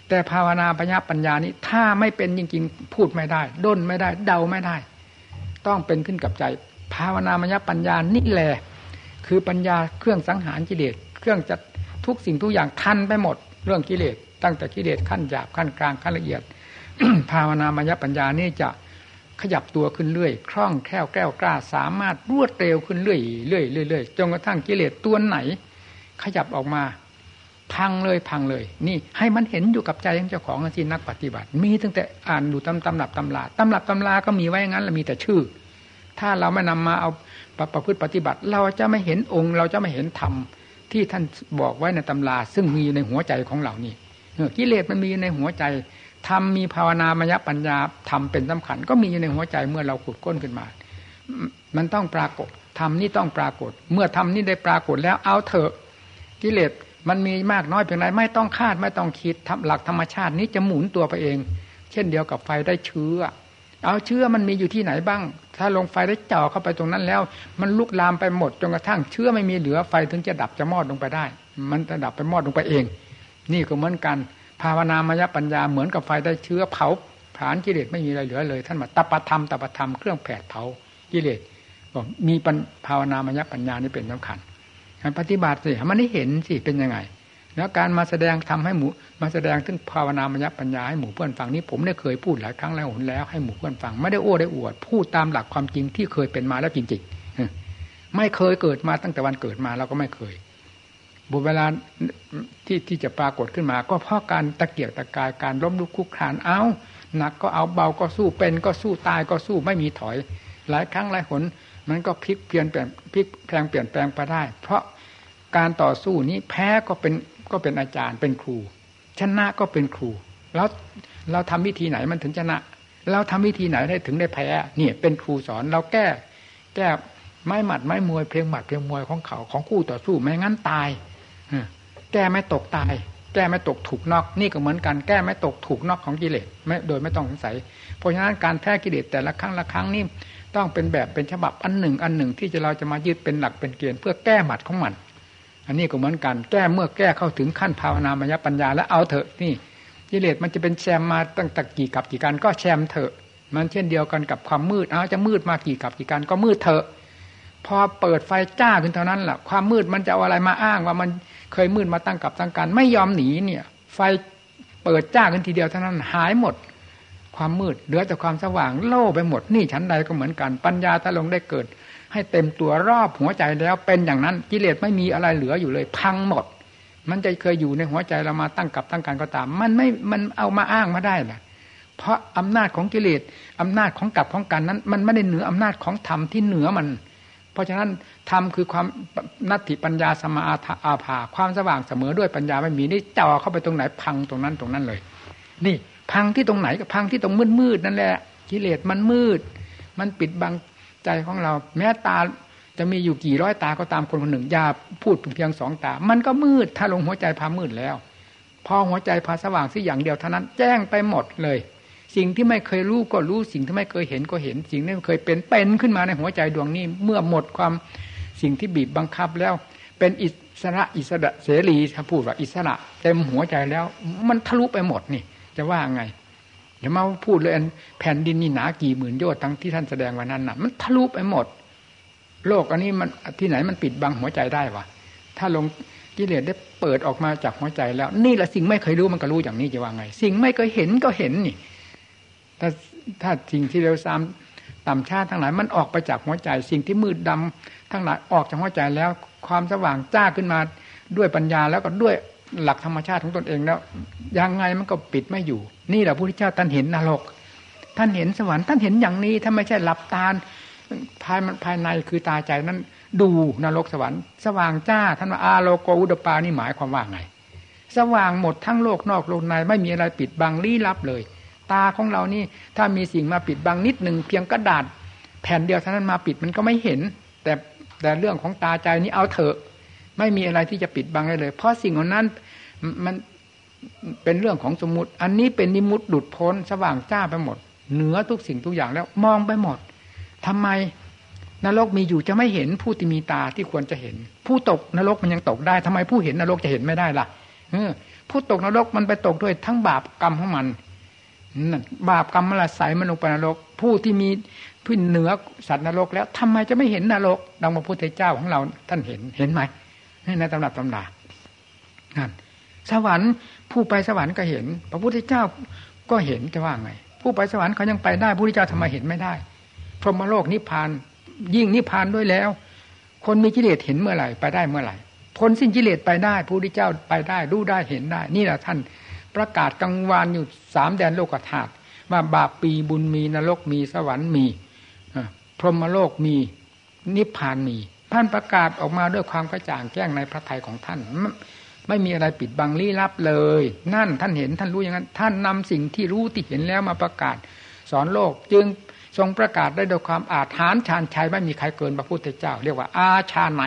แต่ภาวนาปัญญาปัญญานี้ถ้าไม่เป็นจริงๆพูดไม่ได้ ด้นไม่ได้ เดาไม่ได้ ต้องเป็นขึ้นกับใจ ภาวนามยปัญญานี่แหละคือปัญญาเครื่องสังหารกิเลสเครื่องจัดทุกสิ่งทุกอย่างทันไปหมด เรื่องกิเลสตั้งแต่กิเลสขั้นหยาบขั้นกลางขั้นละเอียด ภาวนามยปัญญานี่จะขยับตัวขึ้นเรื่อยคล่องแคล่วแก้วกล้า สามารถรวดเร็วขึ้นเรื่อยเรื่อยเรื่อยจนกระทั่งกิเลสตัวไหน ขยับออกมา พังเลยพังเลย นี่ให้มันเห็นอยู่กับใจของเจ้าของสินักปฏิบัติ มีตั้งแต่อ่านดูตำตำหลับตำลาตำหลับตำลาก็มีไว้งั้นแล้วมีแต่ชื่อ ถ้าเราไม่นำมาเอาประพฤติปฏิบัติ เราจะไม่เห็นองค์ เราจะไม่เห็นธรรมที่ท่านบอกไว้ในตำรา ซึ่งมีอยู่ในหัวใจของเรานี่กิเลสมันมีอยู่ในหัวใจ ธรรมมีภาวนามยปัญญาธรรมเป็นสำคัญ ก็มีอยู่ในหัวใจเมื่อเราขุดก้นขึ้นมา มันต้องปรากฏธรรมนี่ต้องปรากฏ เมื่อธรรมนี่ได้ปรากฏแล้วเอาเถอะกิเลสมันมีมากน้อยเพียงไรไม่ต้องคาดไม่ต้องคิดหลักธรรมชาตินี้จะหมุนตัวไปเอง เช่นเดียวกับไฟได้เชื้อ เอาเชื้อมันมีอยู่ที่ไหนบ้าง ถ้าลงไฟได้เจ่อเข้าไปตรงนั้นแล้ว มันลุกลามไปหมดจนกระทั่งเชื้อไม่มีเหลือไฟถึงจะดับจะมอดลงไปได้ มันจะดับไปมอดลงไปเอง นี่ก็เหมือนกัน ภาวนามยปัญญาเหมือนกับไฟได้เชื้อเผาผลาญกิเลสไม่มีอะไรเหลือเลย ท่านมาตปธรรมตปธรรมเครื่องแผดเผากิเลสบอกมีภาวนามยปัญญานี่เป็นสำคัญการปฏิบัติสิมันได้เห็นสิเป็นยังไง แล้วการมาแสดงทำให้หมู่มาแสดงถึงภาวนามยปัญญาให้หมู่เพื่อนฟังนี้ผมได้เคยพูดหลายครั้งแล้วหนแล้วให้หมู่เพื่อนฟังไม่ได้โอ้ได้อวด พูดตามหลักความจริงที่เคยเป็นมาแล้วจริงๆไม่เคยเกิดมาตั้งแต่วันเกิดมาเราก็ไม่เคย บุเวลาที่ที่จะปรากฏขึ้นมา ก็เพราะการตะเกียกตะกายการล้มลุกคุกคานเอาหนักก็เอาเบาก็สู้เป็นก็สู้ตายก็สู้ไม่มีถอย หลายครั้งหลายหนมันก็พลิกเปลี่ยนแปลงพลิกแปลงเปลี่ยนแปลงไปได้ เพราะการต่อสู้นี้แพ้ก็เป็นก็เป็นอาจารย์เป็นครู ชนะก็เป็นครู แล้วเราทำวิธีไหนมันถึงชนะ เราทำวิธีไหนได้ถึงได้แพ้เนี่ยเป็นครูสอนเราแก้ แก้ไม้หมัดไม้มวยเพียงหมัดเพียงมวยของเขาของคู่ต่อสู้ไม่งั้นตาย แก้ไม่ตกตาย แก้ไม่ตกถูกนอก นี่ก็เหมือนกันแก้ไม่ตกถูกนอกของกิเลสไม่โดยไม่ต้องสงสัย เพราะฉะนั้นการแพ้กิเลสแต่ละครั้งละครั้งนี่ต้องเป็นแบบเป็นฉบับอันหนึ่ง อันหนึ่งที่จะเราจะมายึดเป็นหลักเป็นเกณฑ์เพื่อแก้หมัดของมัน อันนี้ก็เหมือนกันแก้เมื่อแก้เข้าถึงขั้นภาวนามยปัญญาแล้วเอาเถอะนี่กิเลสมันจะเป็นแชมมาตั้งแต่กี่กับกี่การก็แชมเถอะ มันเช่นเดียวกันกับความมืดเอาจะมืดมากี่กับกี่การก็มืดเถอะ พอเปิดไฟจ้าขึ้นเท่านั้นแหละความมืดมันจะเอาอะไรมาอ้างว่ามันเคยมืดมาตั้งกับตั้งการไม่ยอมหนีเนี่ย ไฟเปิดจ้าขึ้นทีเดียวเท่านั้นหายหมด ความมืดเหลือแต่ความสว่างโล่ไปหมดนี่ชั้นใดก็เหมือนกันปัญญาถ้าลงได้เกิด ให้เต็มตัวรอบหัวใจแล้วเป็นอย่างนั้นกิเลสไม่มีอะไรเหลืออยู่เลย พังหมด มันจะเคยอยู่ในหัวใจเรามาตั้งกับตั้งการก็ตาม มันไม่มันเอามาอ้างมาได้ล่ะเพราะอำนาจของกิเลสอำนาจของกับของกันนั้น มันไม่ได้เหนืออำนาจของธรรมที่เหนือมัน ราะฉะนั้นธรรมคือความนัตถิปัญญาสมาอาภาความสว่างเสมอด้วยปัญญาไม่มีนี่จ่อเข้าไปตรงไหนพังตรงนั้นตรงนั้นเลย นี่พังที่ตรงไหนก็พังที่ตรงมืดมืดนั่นแหละกิเลสมันมืด มันปิดบังใจของเรา แม้ตาจะมีอยู่กี่ร้อยตาก็ตามคนคนหนึ่งอย่าพูดเพียงสองตา มันก็มืดถ้าลงหัวใจพามืดแล้ว พอหัวใจพาสว่างสิอย่างเดียวเท่านั้น แจ้งไปหมดเลย สิ่งที่ไม่เคยรู้ก็รู้สิ่งที่ไม่เคยเห็นก็เห็น สิ่งที่ไม่เคยเป็นเป็นขึ้นมาในหัวใจดวงนี้ เมื่อหมดความสิ่งที่บีบบังคับแล้ว เป็นอิสระอิสระเสรีถ้าพูดว่าอิสระเต็มหัวใจแล้ว มันทะลุไปหมดนี่ จะว่าไงอย่ามาพูดเลยแผ่นดินนี่หนากี่หมื่นโยชน์ทั้งที่ท่านแสดงวันนั้นน่ะ มันทะลุไปหมด โลกอันนี้มันที่ไหนมันปิดบังหัวใจได้วะถ้าลงกิเลสได้เปิดออกมาจากหัวใจแล้ว นี่แหละสิ่งไม่เคยรู้มันก็รู้อย่างนี้จะว่าไง สิ่งไม่เคยเห็นก็เห็นนี่ ถ้าถ้าสิ่งที่เร็วซ้ำต่ำชาติทั้งหลายมันออกไปจากหัวใจสิ่งที่มืดดำทั้งหลายออกจากหัวใจแล้ว ความสว่างจ้าขึ้นมาด้วยปัญญาแล้วก็ด้วยหลักธรรมชาติของตนเองแล้วยังไงมันก็ปิดไม่อยู่ นี่แหละพระพุทธเจ้าท่านเห็นนรก ท่านเห็นสวรรค์ท่านเห็นอย่างนี้ ถ้าไม่ใช่หลับตาภายภายในคือตาใจนั้น ดูนรกสวรรค์ สว่างจ้าท่านว่าอาโลโกอุดปานี่หมายความว่าไง สว่างหมดทั้งโลกนอกโลกในไม่มีอะไรปิดบังลี้ลับเลย ตาของเรานี่ ถ้ามีสิ่งมาปิดบังนิดหนึ่งเพียงกระดาษ แผ่นเดียวเท่านั้นมาปิดมันก็ไม่เห็น แต่แต่เรื่องของตาใจนี้เอาเถอะ ไม่มีอะไรที่จะปิดบังได้เลย เพราะสิ่งเหล่านั้นมันเป็นเรื่องของสมมติ อันนี้เป็นนิมุติดุดพ้นสว่างจ้าไปหมด เหนือทุกสิ่งทุกอย่างแล้วมองไปหมดทำไมนรกมีอยู่จะไม่เห็นผู้ที่มีตาที่ควรจะเห็น ผู้ตกนรกมันยังตกได้ทำไมผู้เห็นนรกจะเห็นไม่ได้ล่ะผู้ตกนรกมันไปตกด้วยทั้งบาปกรรมของมัน บาปกรรมละสายมันลงไปนรก ผู้ที่มีพื้นเหนือสัตว์นรก แล้วทำไมจะไม่เห็นนรกดังพระพุทธเจ้าของเราท่านเห็นเห็นไหมในตำรับตำรานั่นสวรรค์ผู้ไปสวรรค์ก็เห็น พระพุทธเจ้าก็เห็นจะว่าไง ผู้ไปสวรรค์เขายังไปได้พระพุทธเจ้าทำไมเห็นไม่ได้พรหมโลกนิพพานยิ่งนิพพานด้วยแล้ว คนมีกิเลสเห็นเมื่อไหร่ไปได้เมื่อไหร่พ้นสิ้นกิเลสไปได้พระพุทธเจ้าไปได้รู้ได้เห็นได้ นี่แหละท่าน ประกาศกลางวานอยู่สามแดนโลกธาตุว่าบาปปีบุญมีนรกมีสวรรค์มีพรหมโลกมีนิพพานมีท่านประกาศออกมาด้วยความกระจ่างแจ้งในพระทัยของท่านไม่มีอะไรปิดบังลี้ลับเลย นั่นท่านเห็นท่านรู้อย่างนั้น ท่านนำสิ่งที่รู้ที่เห็นแล้วมาประกาศ สอนโลกจึงทรงประกาศได้โดยความอาถรรพ์ชาญชัยไม่มีใครเกินพระพุทธเจ้า เรียกว่าอาชาใน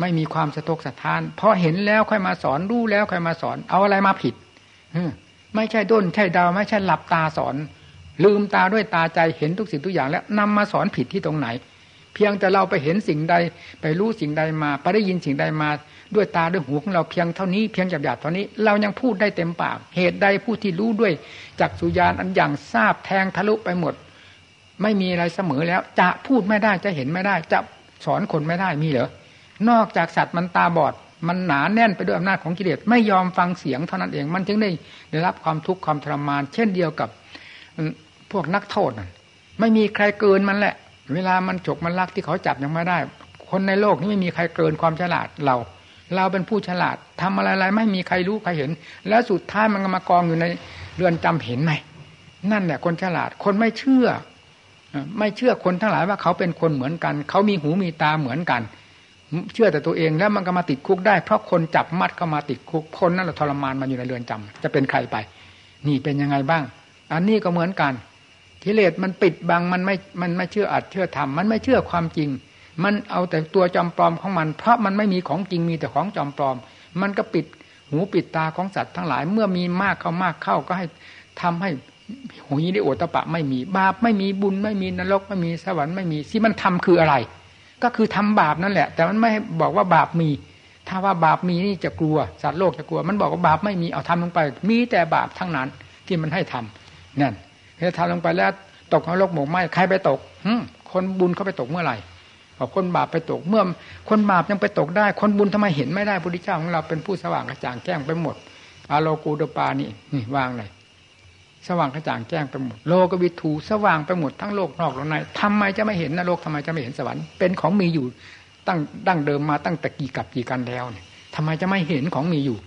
ไม่มีความสะทกสะท้านเพราะเห็นแล้วค่อยมาสอนรู้แล้วค่อยมาสอน เอาอะไรมาผิดไม่ใช่ด้นใช่ดาวไม่ใช่หลับตาสอน ลืมตาด้วยตาใจเห็นทุกสิ่งทุกอย่าง แล้วนำมาสอนผิดที่ตรงไหน เพียงแต่เราไปเห็นสิ่งใด ไปรู้สิ่งใดมา ไปได้ยินสิ่งใดมา ด้วยตาด้วยหูของเราเพียงเท่านี้เพียงหยาบหยาบเท่านี้ เรายังพูดได้เต็มปาก เหตุใดผู้ที่รู้ด้วยจักสุญานอันอย่างทราบแทงทะลุไปหมด ไม่มีอะไรเสมอแล้วจะพูดไม่ได้จะเห็นไม่ได้ จะสอนคนไม่ได้มีเหรอ นอกจากสัตว์มันตาบอด มันหนาแน่นไปด้วยอำนาจของกิเลสไม่ยอมฟังเสียงเท่านั้นเอง มันจึงได้ได้รับความทุกข์ความทรมาน เช่นเดียวกับพวกนักโทษนั่นไม่มีใครเกินมันแหละ เวลามันฉกมันลักที่เขาจับยังไม่ได้ คนในโลกนี้ไม่มีใครเกินความฉลาดเรา เราเป็นผู้ฉลาดทำอะไรๆไม่มีใครรู้ใครเห็น แล้วสุดท้ายมันก็มากองอยู่ในเรือนจำเห็นไหมนั่นแหละคนฉลาดคนไม่เชื่อ ไม่เชื่อคนทั้งหลายว่าเขาเป็นคนเหมือนกัน เขามีหูมีตาเหมือนกัน เชื่อแต่ตัวเองแล้วมันก็มาติดคุกได้ เพราะคนจับมัดเข้ามาติดคุกคนนั่นแหละทรมานมาอยู่ในเรือนจำจะเป็นใครไป นี่เป็นยังไงบ้าง อันนี้ก็เหมือนกันกิเลสมันปิดบังมันไม่มันไม่เชื่ออัดเชื่อทำมันไม่เชื่อความจริง มันเอาแต่ตัวจอมปลอมของมัน เพราะมันไม่มีของจริงมีแต่ของจอมปลอม มันก็ปิดหูปิดตาของสัตว์ทั้งหลาย เมื่อมีมากเข้ามากเข้าก็ให้ทำให้หูยีได้โอตปะไม่มีบาปไม่มีบุญไม่มีนรกไม่มีสวรรค์ไม่มีที่มันทำคืออะไร ก็คือทำบาปนั่นแหละ แต่มันไม่บอกว่าบาปมี ถ้าว่าบาปมีนี่จะกลัวสัตว์โลกจะกลัว มันบอกว่าบาปไม่มีเอาทำลงไป มีแต่บาปทั้งนั้น ที่มันให้ทำนั่นพอทำลงไปแล้วตกนรกหมกไหมใครไปตกคนบุญเขาไปตกเมื่อไหร่บอกคนบาปไปตกเมื่อ คนบาปยังไปตกได้ คนบุญทำไมเห็นไม่ได้พระพุทธเจ้าของเราเป็นผู้สว่างกระจ่างแจ้งไปหมด อาโลกูดปานี่นี่วางเลย สว่างกระจ่างแจ้งไปหมด โลกวิถูสว่างไปหมดทั้งโลกนอกโลกในทำไมจะไม่เห็นนรกทำไมจะไม่เห็นสวรรค์เป็นของมีอยู่ตั้งดั้งเดิมมาตั้งแต่กี่กับกี่กันแล้วเนี่ยทำไมจะไม่เห็นของมีอยู่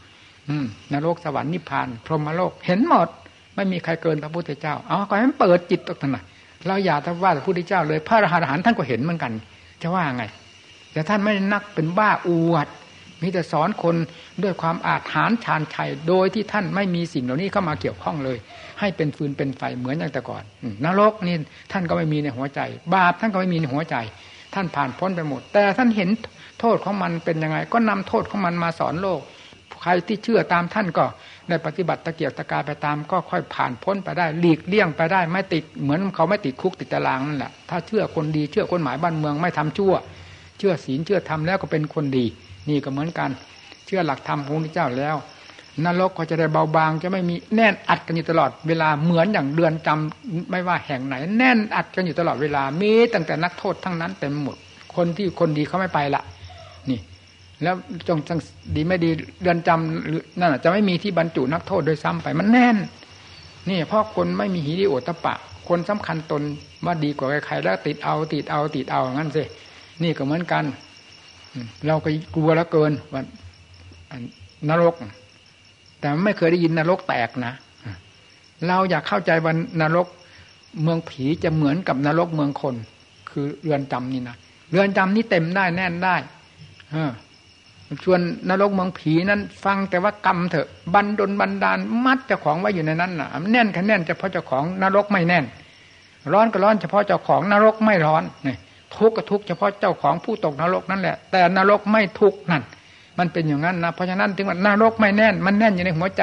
อืมนรกสวรรค์นิพพาน พรหมโลกเห็นหมด ไม่มีใครเกินพระพุทธเจ้าเอาขอให้มันเปิดจิตตรงนั้นเราอย่าทว่าพระพุทธเจ้าเลย พระอรหันต์ท่านก็เห็นเหมือนกัน จะว่าไง แต่ท่านไม่นักเป็นบ้าอวด มีแต่สอนคนด้วยความอาถรรพ์ชาญชัยโดยที่ท่านไม่มีสิ่งเหล่านี้เข้ามาเกี่ยวข้องเลย ให้เป็นฟืนเป็นไฟเหมือนอย่างแต่ก่อนนรกนี่ท่านก็ไม่มีในหัวใจ บาปท่านก็ไม่มีในหัวใจ ท่านผ่านพ้นไปหมด แต่ท่านเห็นโทษของมันเป็นยังไง ก็นำโทษของมันมาสอนโลก ใครที่เชื่อตามท่านก็ได้ปฏิบัติตะเกียบตะกายไปตาม ก็ค่อยผ่านพ้นไปได้หลีกเลี่ยงไปได้ไม่ติดเหมือนเขาไม่ติดคุกติดตารางนั่นแหละถ้าเชื่อคนดีเชื่อคนหมายบ้านเมืองไม่ทำชั่ว เชื่อศีลเชื่อธรรมแล้วก็เป็นคนดี นี่ก็เหมือนกัน เชื่อหลักธรรมของพระเจ้าแล้วนรกก็จะได้เบาบางจะไม่มีแน่นอัดกันอยู่ตลอดเวลาเหมือนอย่างเดือนจำไม่ว่าแห่งไหน แน่นอัดกันอยู่ตลอดเวลามีตั้งแต่นักโทษทั้งนั้นเต็มหมด คนที่คนดีเขาไม่ไปละนี่ แล้วจงดีไม่ดีเดือนจำนั่นจะไม่มีที่บรรจุนักโทษโดยซ้ำไปมันแน่น นี่เพราะคนไม่มีหิริโอตปะ คนสำคัญตนว่าดีกว่าใครๆแล้วติดเอาติดเอาติดเอางั้นสินี่ก็เหมือนกัน เราก็กลัวแล้วเกินว่านรก แต่ไม่เคยได้ยินนรกแตกนะเราอยากเข้าใจว่านรกเมืองผีจะเหมือนกับนรกเมืองคน คือเรือนจำนี่นะเรือนจำนี่เต็มได้แน่นได้เออชวนนรกเมืองผีนั้น ฟังแต่ว่ากรรมเถอะบันดลบันดาลมัดเจ้าของไว้อยู่ในนั้นน่ะแน่นแค่แน่นเฉพาะเจ้าของนรกไม่แน่น ร้อนก็ร้อนเฉพาะเจ้าของนรกไม่ร้อนเนี่ย ทุกข์ก็ทุกข์เฉพาะเจ้าของผู้ตกนรกนั่นแหละ แต่นรกไม่ทุกข์นั่น มันเป็นอย่างนั้นนะ เพราะฉะนั้นถึงว่านรกไม่แน่น มันแน่นอยู่ในหัวใจ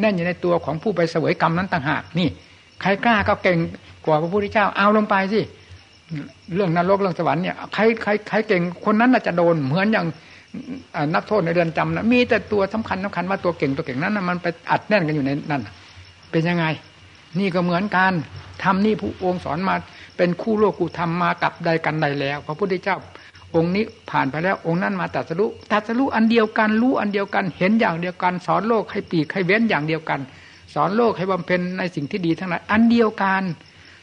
แน่นอยู่ในตัวของผู้ไปเสวยกรรมนั้นต่างหาก นี่ ใครกล้าก็เก่งกว่าพระพุทธเจ้า เอาลงไปสิ เรื่องนรกเรื่องสวรรค์เนี่ย ใครใครใครเก่ง คนนั้นน่ะจะโดน เหมือนอย่างนักโทษในเรือนจำนะมีแต่ตัวสำคัญสำคัญว่าตัวเก่งตัวเก่งนั้นมันไปอัดแน่นกันอยู่ในนั่นเป็นยังไง นี่ก็เหมือนกันทำนี่ผู้องค์สอนมา เป็นคู่โลกคู่ธรรมมากับใดกันใดแล้ว พระพุทธเจ้า องค์นี้ผ่านไปแล้วองค์นั้นมาตัดสรุตัดสรุอันเดียวกันรู้อันเดียวกันเห็นอย่างเดียวกัน สอนโลกให้ปีกให้เว้นอย่างเดียวกัน สอนโลกให้บำเพ็ญในสิ่งที่ดีทั้งนั้นอันเดียวกัน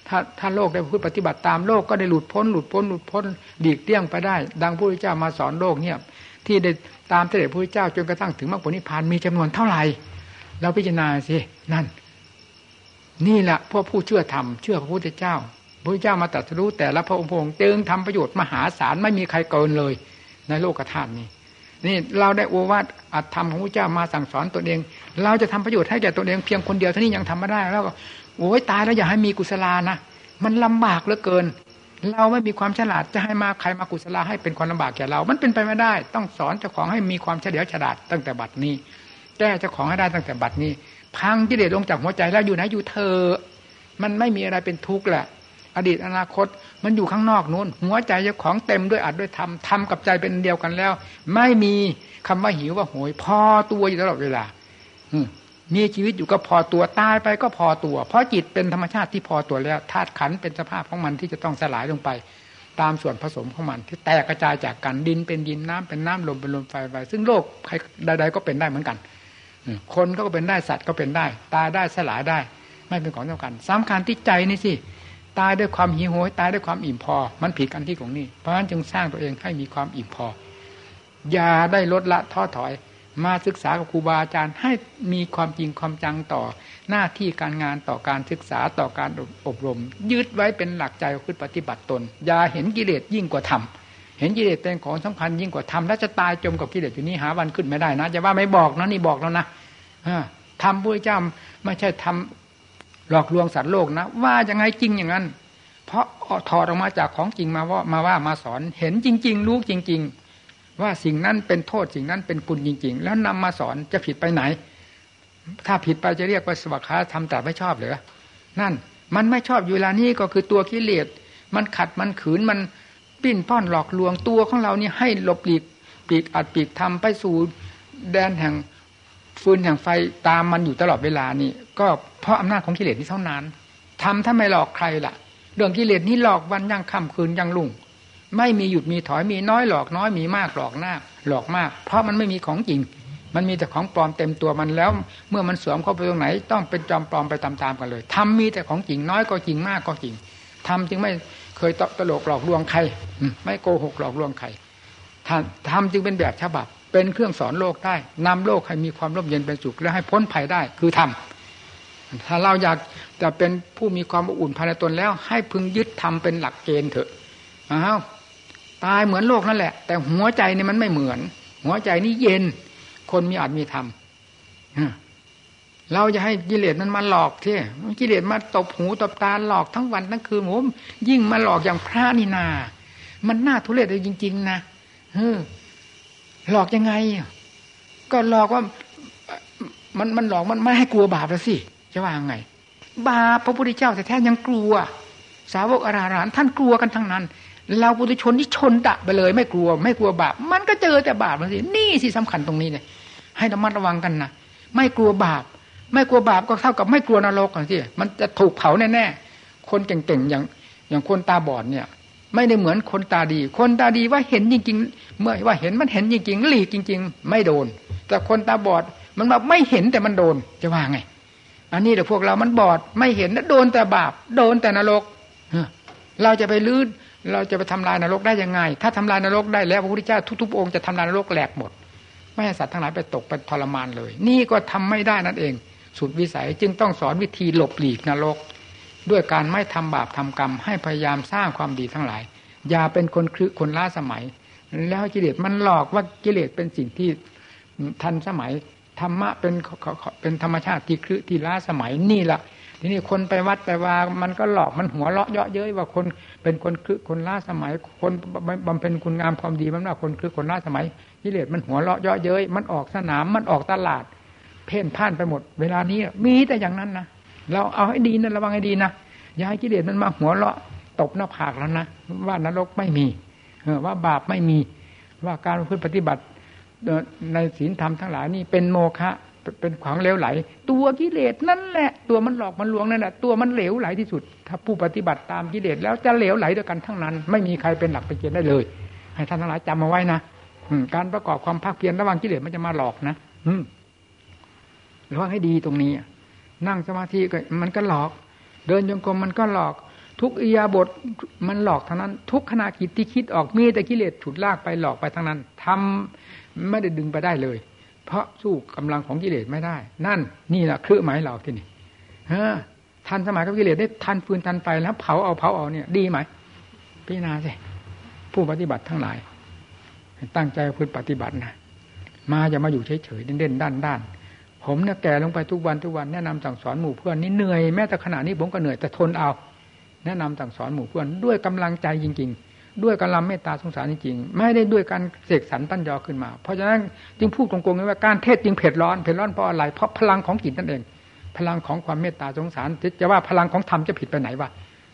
ถ้าถ้าโลกได้พูดปฏิบัติตามโลกก็ได้หลุดพ้นหลุดพ้นหลุดพ้นดีกเลี่ยงไปได้ ดังพระพุทธเจ้ามาสอนโลกเนี่ยที่ได้ตามเสด็จพระพุทธเจ้าจนกระทั่งถึงมรรคผลนิพพานมีจำนวนเท่าไหร่เราพิจารณาสินั่น นี่แหละพวกผู้เชื่อธรรมเชื่อพระพุทธเจ้า พระพุทธเจ้ามาตรัสรู้แต่ละพระองค์พงจึงทำประโยชน์มหาศาลไม่มีใครเกินเลย ในโลกธาตุนี้ นี่เราได้โอวาทอัตธรรมของพระเจ้ามาสั่งสอนตนเอง เราจะทำประโยชน์ให้แก่ตนเองเพียงคนเดียวเท่านี้ยังทำไม่ได้แล้วก็โอ้ยตายแล้วอย่าให้มีกุศลานะมันลำบากเหลือเกิน เราไม่มีความฉลาดจะให้มาใครมากุศลาให้เป็นความลำบากแก่เรา มันเป็นไปไม่ได้ ต้องสอนเจ้าของให้มีความเฉลียวฉลาดตั้งแต่บัดนี้แก้เจ้าของให้ได้ตั้งแต่บัดนี้ พังกิเลสลงจากหัวใจแล้วอยู่ไหนอยู่เธอ มันไม่มีอะไรเป็นทุกข์แหละ อดีตอนาคต มันอยู่ข้างนอกนู้นหัวใจเจ้าของเต็มด้วยอัดด้วยธรรมทำกับใจเป็นเดียวกันแล้ว ไม่มีคำว่าหิวว่าโหย พอตัวอยู่ตลอดเวลามีชีวิตอยู่ก็พอตัวตายไปก็พอตัว เพราะจิตเป็นธรรมชาติที่พอตัวแล้วธาตุขันเป็นสภาพของมันที่จะต้องสลายลงไป ตามส่วนผสมของมัน ที่แตกกระจายจากกันดินเป็นดินน้ำเป็นน้ำลมเป็นลมไฟไฟซึ่งโลกใครใดๆก็เป็นได้เหมือนกันคนก็เป็นได้สัตว์ก็เป็นได้ ตายได้สลายได้ ไม่เป็นของสำคัญสำคัญที่ใจนี่สิ ตายด้วยความหิวโหยตายด้วยความอิ่มพอ มันผิดกันที่ของนี่เพราะฉะนั้นจึงสร้างตัวเองให้มีความอิ่มพอ อย่าได้ลดละท้อถอย มาศึกษากับครูบาอาจารย์ ให้มีความจริงความจังต่อ หน้าที่การงานต่อการศึกษาต่อการอบรม ยึดไว้เป็นหลักใจคือปฏิบัติตน อย่าเห็นกิเลสยิ่งกว่าธรรมเห็นกิเลสเป็นของสำคัญยิ่งกว่าธรรมแล้วจะตายจมกับกิเลสอยู่นี้หาวันขึ้นไม่ได้นะจะว่าไม่บอกนะนี่บอกแล้วนะทำพระเจ้าไม่ใช่ทำ หลอกลวงสัตว์โลกนะ ว่ายังไงจริงอย่างนั้น เพราะถอดออกมาจากของจริงมาว่ามาว่ามาสอนเห็นจริง ๆ รู้จริง ๆ ว่าสิ่งนั้นเป็นโทษสิ่งนั้นเป็นคุณจริง ๆ แล้วนำมาสอนจะผิดไปไหน ถ้าผิดไปจะเรียกว่าสวัสดิ์ทำแต่ไม่ชอบหรือนั่นมันไม่ชอบอยู่เวลานี้ก็คือตัวกิเลสมันขัดมันขืนมันปิ้นป้อนหลอกลวงตัวของเรานี่ให้หลบหลีกปีกอัดปีกทำไปสู่แดนแห่ง ฟืนแห่งไฟตามมันอยู่ตลอดเวลานี่ ก็เพราะอำนาจของกิเลสนี้เท่านั้นทำถ้าไม่หลอกใครล่ะ เรื่องกิเลสนี้หลอกวันยังค่ำคืนยังลุ่ง ไม่มีหยุดมีถอยมีน้อยหลอกน้อยมีมากหลอกหน้าหลอกมาก เพราะมันไม่มีของจริง มันมีแต่ของปลอมเต็มตัวมันแล้ว เมื่อมันสวมเข้าไปตรงไหน ต้องเป็นจอมปลอมไปตามๆกันเลยทำมีแต่ของจริงน้อยก็จริงมากก็จริงทำจึงไม่เคยตลกหลอกลวงใครไม่โกหกหลอกลวงใครทำจึงเป็นแบบฉบับ เป็นเครื่องสอนโลกได้นำโลกให้มีความร่มเย็นเป็นสุขและให้พ้นภัยได้คือทำถ้าเราอยากจะเป็นผู้มีความอุ่นภายในตนแล้ว ให้พึงยึดทำเป็นหลักเกณฑ์เถอะอ้าวตายเหมือนโลกนั่นแหละ แต่หัวใจนี่มันไม่เหมือน หัวใจนี่เย็น คนมีอาจมีธรรมเราจะให้กิเลสมันมาหลอกที่กิเลสมาตบหูตบตาหลอกทั้งวันทั้งคืนผมยิ่งมาหลอกอย่างพระนี่นา มันน่าทุเรศเลยจริง ๆ นะเออ หลอกยังไง ก็หลอกว่ามันมันหลอกมันไม่ให้กลัวบาปแล้วสิจะว่าไง บาปพระพุทธเจ้าแต่แท้ยังกลัว สาวกอราหันท่านกลัวกันทั้งนั้น เราปุถุชนที่ชนตะไปเลย ไม่กลัว ไม่กลัวบาป มันก็เจอแต่บาปมันสินี่สิสำคัญตรงนี้เนี่ยให้ระมัดระวังกันนะไม่กลัวบาป ไม่กลัวบาปก็เท่ากับไม่กลัวนรกกันสิมันจะถูกเผาแน่ๆคนเก่งๆอย่างอย่างคนตาบอดเนี่ย ไม่ได้เหมือนคนตาดี คนตาดีว่าเห็นจริงๆ เมื่อว่าเห็นมันเห็นจริงๆหลีกจริง ๆ ไม่โดน แต่คนตาบอดมันแบบไม่เห็นแต่มันโดนจะว่าไง อันนี้เดี๋ยวพวกเรามันบอดไม่เห็นโดนแต่บาป โดนแต่นรกเราจะไปลื้อเราจะไปทำลายนรกได้ยังไง ถ้าทำลายนรกได้แล้วพระพุทธเจ้าทุกๆองค์จะทำลายนรกแหลกหมด ไม่ให้สัตว์ทั้งหลายไปตกไปทรมานเลย นี่ก็ทำไม่ได้นั่นเอง สุดวิสัยจึงต้องสอนวิธีหลบหลีกนรก ด้วยการไม่ทำบาปทำกรรม ให้พยายามสร้างความดีทั้งหลาย อย่าเป็นคนคลึคนล้าสมัย แล้วกิเลสมันหลอกว่ากิเลสเป็นสิ่งที่ทันสมัยธรรมะเป็นเป็นธรรมชาติที่คลึที่ล้าสมัยนี่แหละทีนี้คนไปวัดไปว่ามันก็หลอกมันหัวเราะเยาะเย้ยว่าคนเป็นคนคือคนล้าสมัย คนบำเพ็ญคุณงามความดีมันว่าคนคือคนล้าสมัยกิเลสมันหัวเราะเยาะเย้ยมันออกสนามมันออกตลาด เพ่นพ่านไปหมด เวลานี้มีแต่อย่างนั้นนะ เราเอาให้ดีนะระวังให้ดีนะอย่าให้กิเลสมันมาหัวเราะตบหน้าผากแล้วนะว่านรกไม่มีว่าบาปไม่มีว่าการพฤติปฏิบัติในศีลธรรมทั้งหลายนี่เป็นโมฆะเป็นขวางเลวไหล ตัวกิเลสนั่นแหละ ตัวมันหลอกมันลวงนั่นแหละตัวมันเหลวไหลที่สุด ถ้าผู้ปฏิบัติตามกิเลสแล้วจะเหลวไหลด้วยกันทั้งนั้น ไม่มีใครเป็นหลักเป็นเกณฑ์ได้เลย ให้ท่านทั้งหลายจำมาไว้นะการประกอบความภาคเพียรระวังกิเลสมันจะมาหลอกนะ อืระวังให้ดีตรงนี้ นั่งสมาธิก็มันก็หลอก เดินจงกรมมันก็หลอก ทุกอียาบทมันหลอกทั้งนั้น ทุกขณะคิดที่คิดออกมีแต่กิเลสฉุดลากไปหลอกไปทั้งนั้นทำไม่ได้ดึงไปได้เลย เพราะสู้กำลังของกิเลสไม่ได้ นั่นนี่แหละเครื่องหมายเราที่นี่ฮะทันสมัยกับกิเลสได้ทันฟืนทันไฟแล้วเผาเอาเผาเอาเนี่ย ดีไหมพิจารณาสิผู้ปฏิบัติทั้งหลาย ตั้งใจพึ่ปฏิบัตินะมาอย่ามาอยู่เฉยๆเด่นๆด้านๆ ผมเนี่ยแก่ลงไปทุกวันทุกวันแนะนำสั่งสอนหมู่เพื่อนนี่เหนื่อยแม้แต่ขณะนี้ผมก็เหนื่อยแต่ทนเอา แนะนำสั่งสอนหมู่เพื่อนด้วยกำลังใจจริง ๆ ด้วยกำลังเมตตาสงสารจริงๆ ไม่ได้ด้วยการเสกสรรตั้นยอขึ้นมา เพราะฉะนั้นจึงพูดตรงๆว่าการเทศจริงเผ็ดร้อนเผ็ดร้อนเพราะอะไรเพราะพลังของจิตนั่นเอง พลังของความเมตตาสงสารจะว่าพลังของธรรมจะผิดไปไหนวะ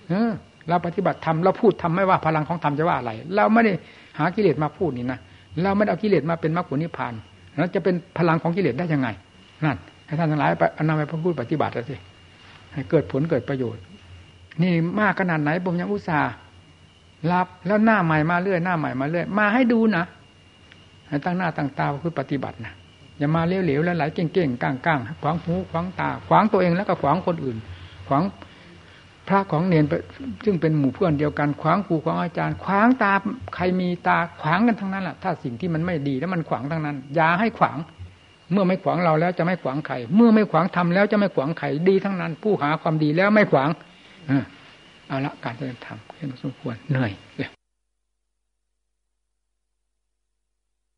เออเราปฏิบัติธรรมเราพูดทำไม่ว่าพลังของธรรมจะว่าอะไร เราไม่ได้หากิเลสมาพูดนี่นะเราไม่เอากิเลสมาเป็นมรรคผลนิพพานแล้วจะเป็นพลังของกิเลสได้ยังไง นั่นให้ท่านทั้งหลายไปนำไปพูดปฏิบัติสิให้เกิดผลเกิดประโยชน์ นี่มากขนาดไหนผมยังอุตส่าห์รับแล้วหน้าใหม่มาเรื่อยหน้าใหม่มาเรื่อยมาให้ดูนะให้ตั้งหน้าตั้งตาคือปฏิบัตินะอย่ามาเหลวๆแล้วไหลเก่งๆก้างๆขวางหูขวางตา ขวางตัวเองแล้วก็ขวางคนอื่น ขวางพระของเนนซึ่งเป็นหมู่เพื่อนเดียวกัน ขวางครูขวางอาจารย์ ขวางตาใครมีตาขวางกันทั้งนั้นแหละถ้าสิ่งที่มันไม่ดีแล้วมันขวางทั้งนั้นอย่าให้ขวาง เมื่อไม่ขวางเราแล้วจะไม่ขวางใคร เมื่อไม่ขวางทำแล้วจะไม่ขวางใครดีทั้งนั้น ผู้หาความดีแล้วไม่ขวางเอาละการเดินทางเห็นสมควรเหนื่อยเลย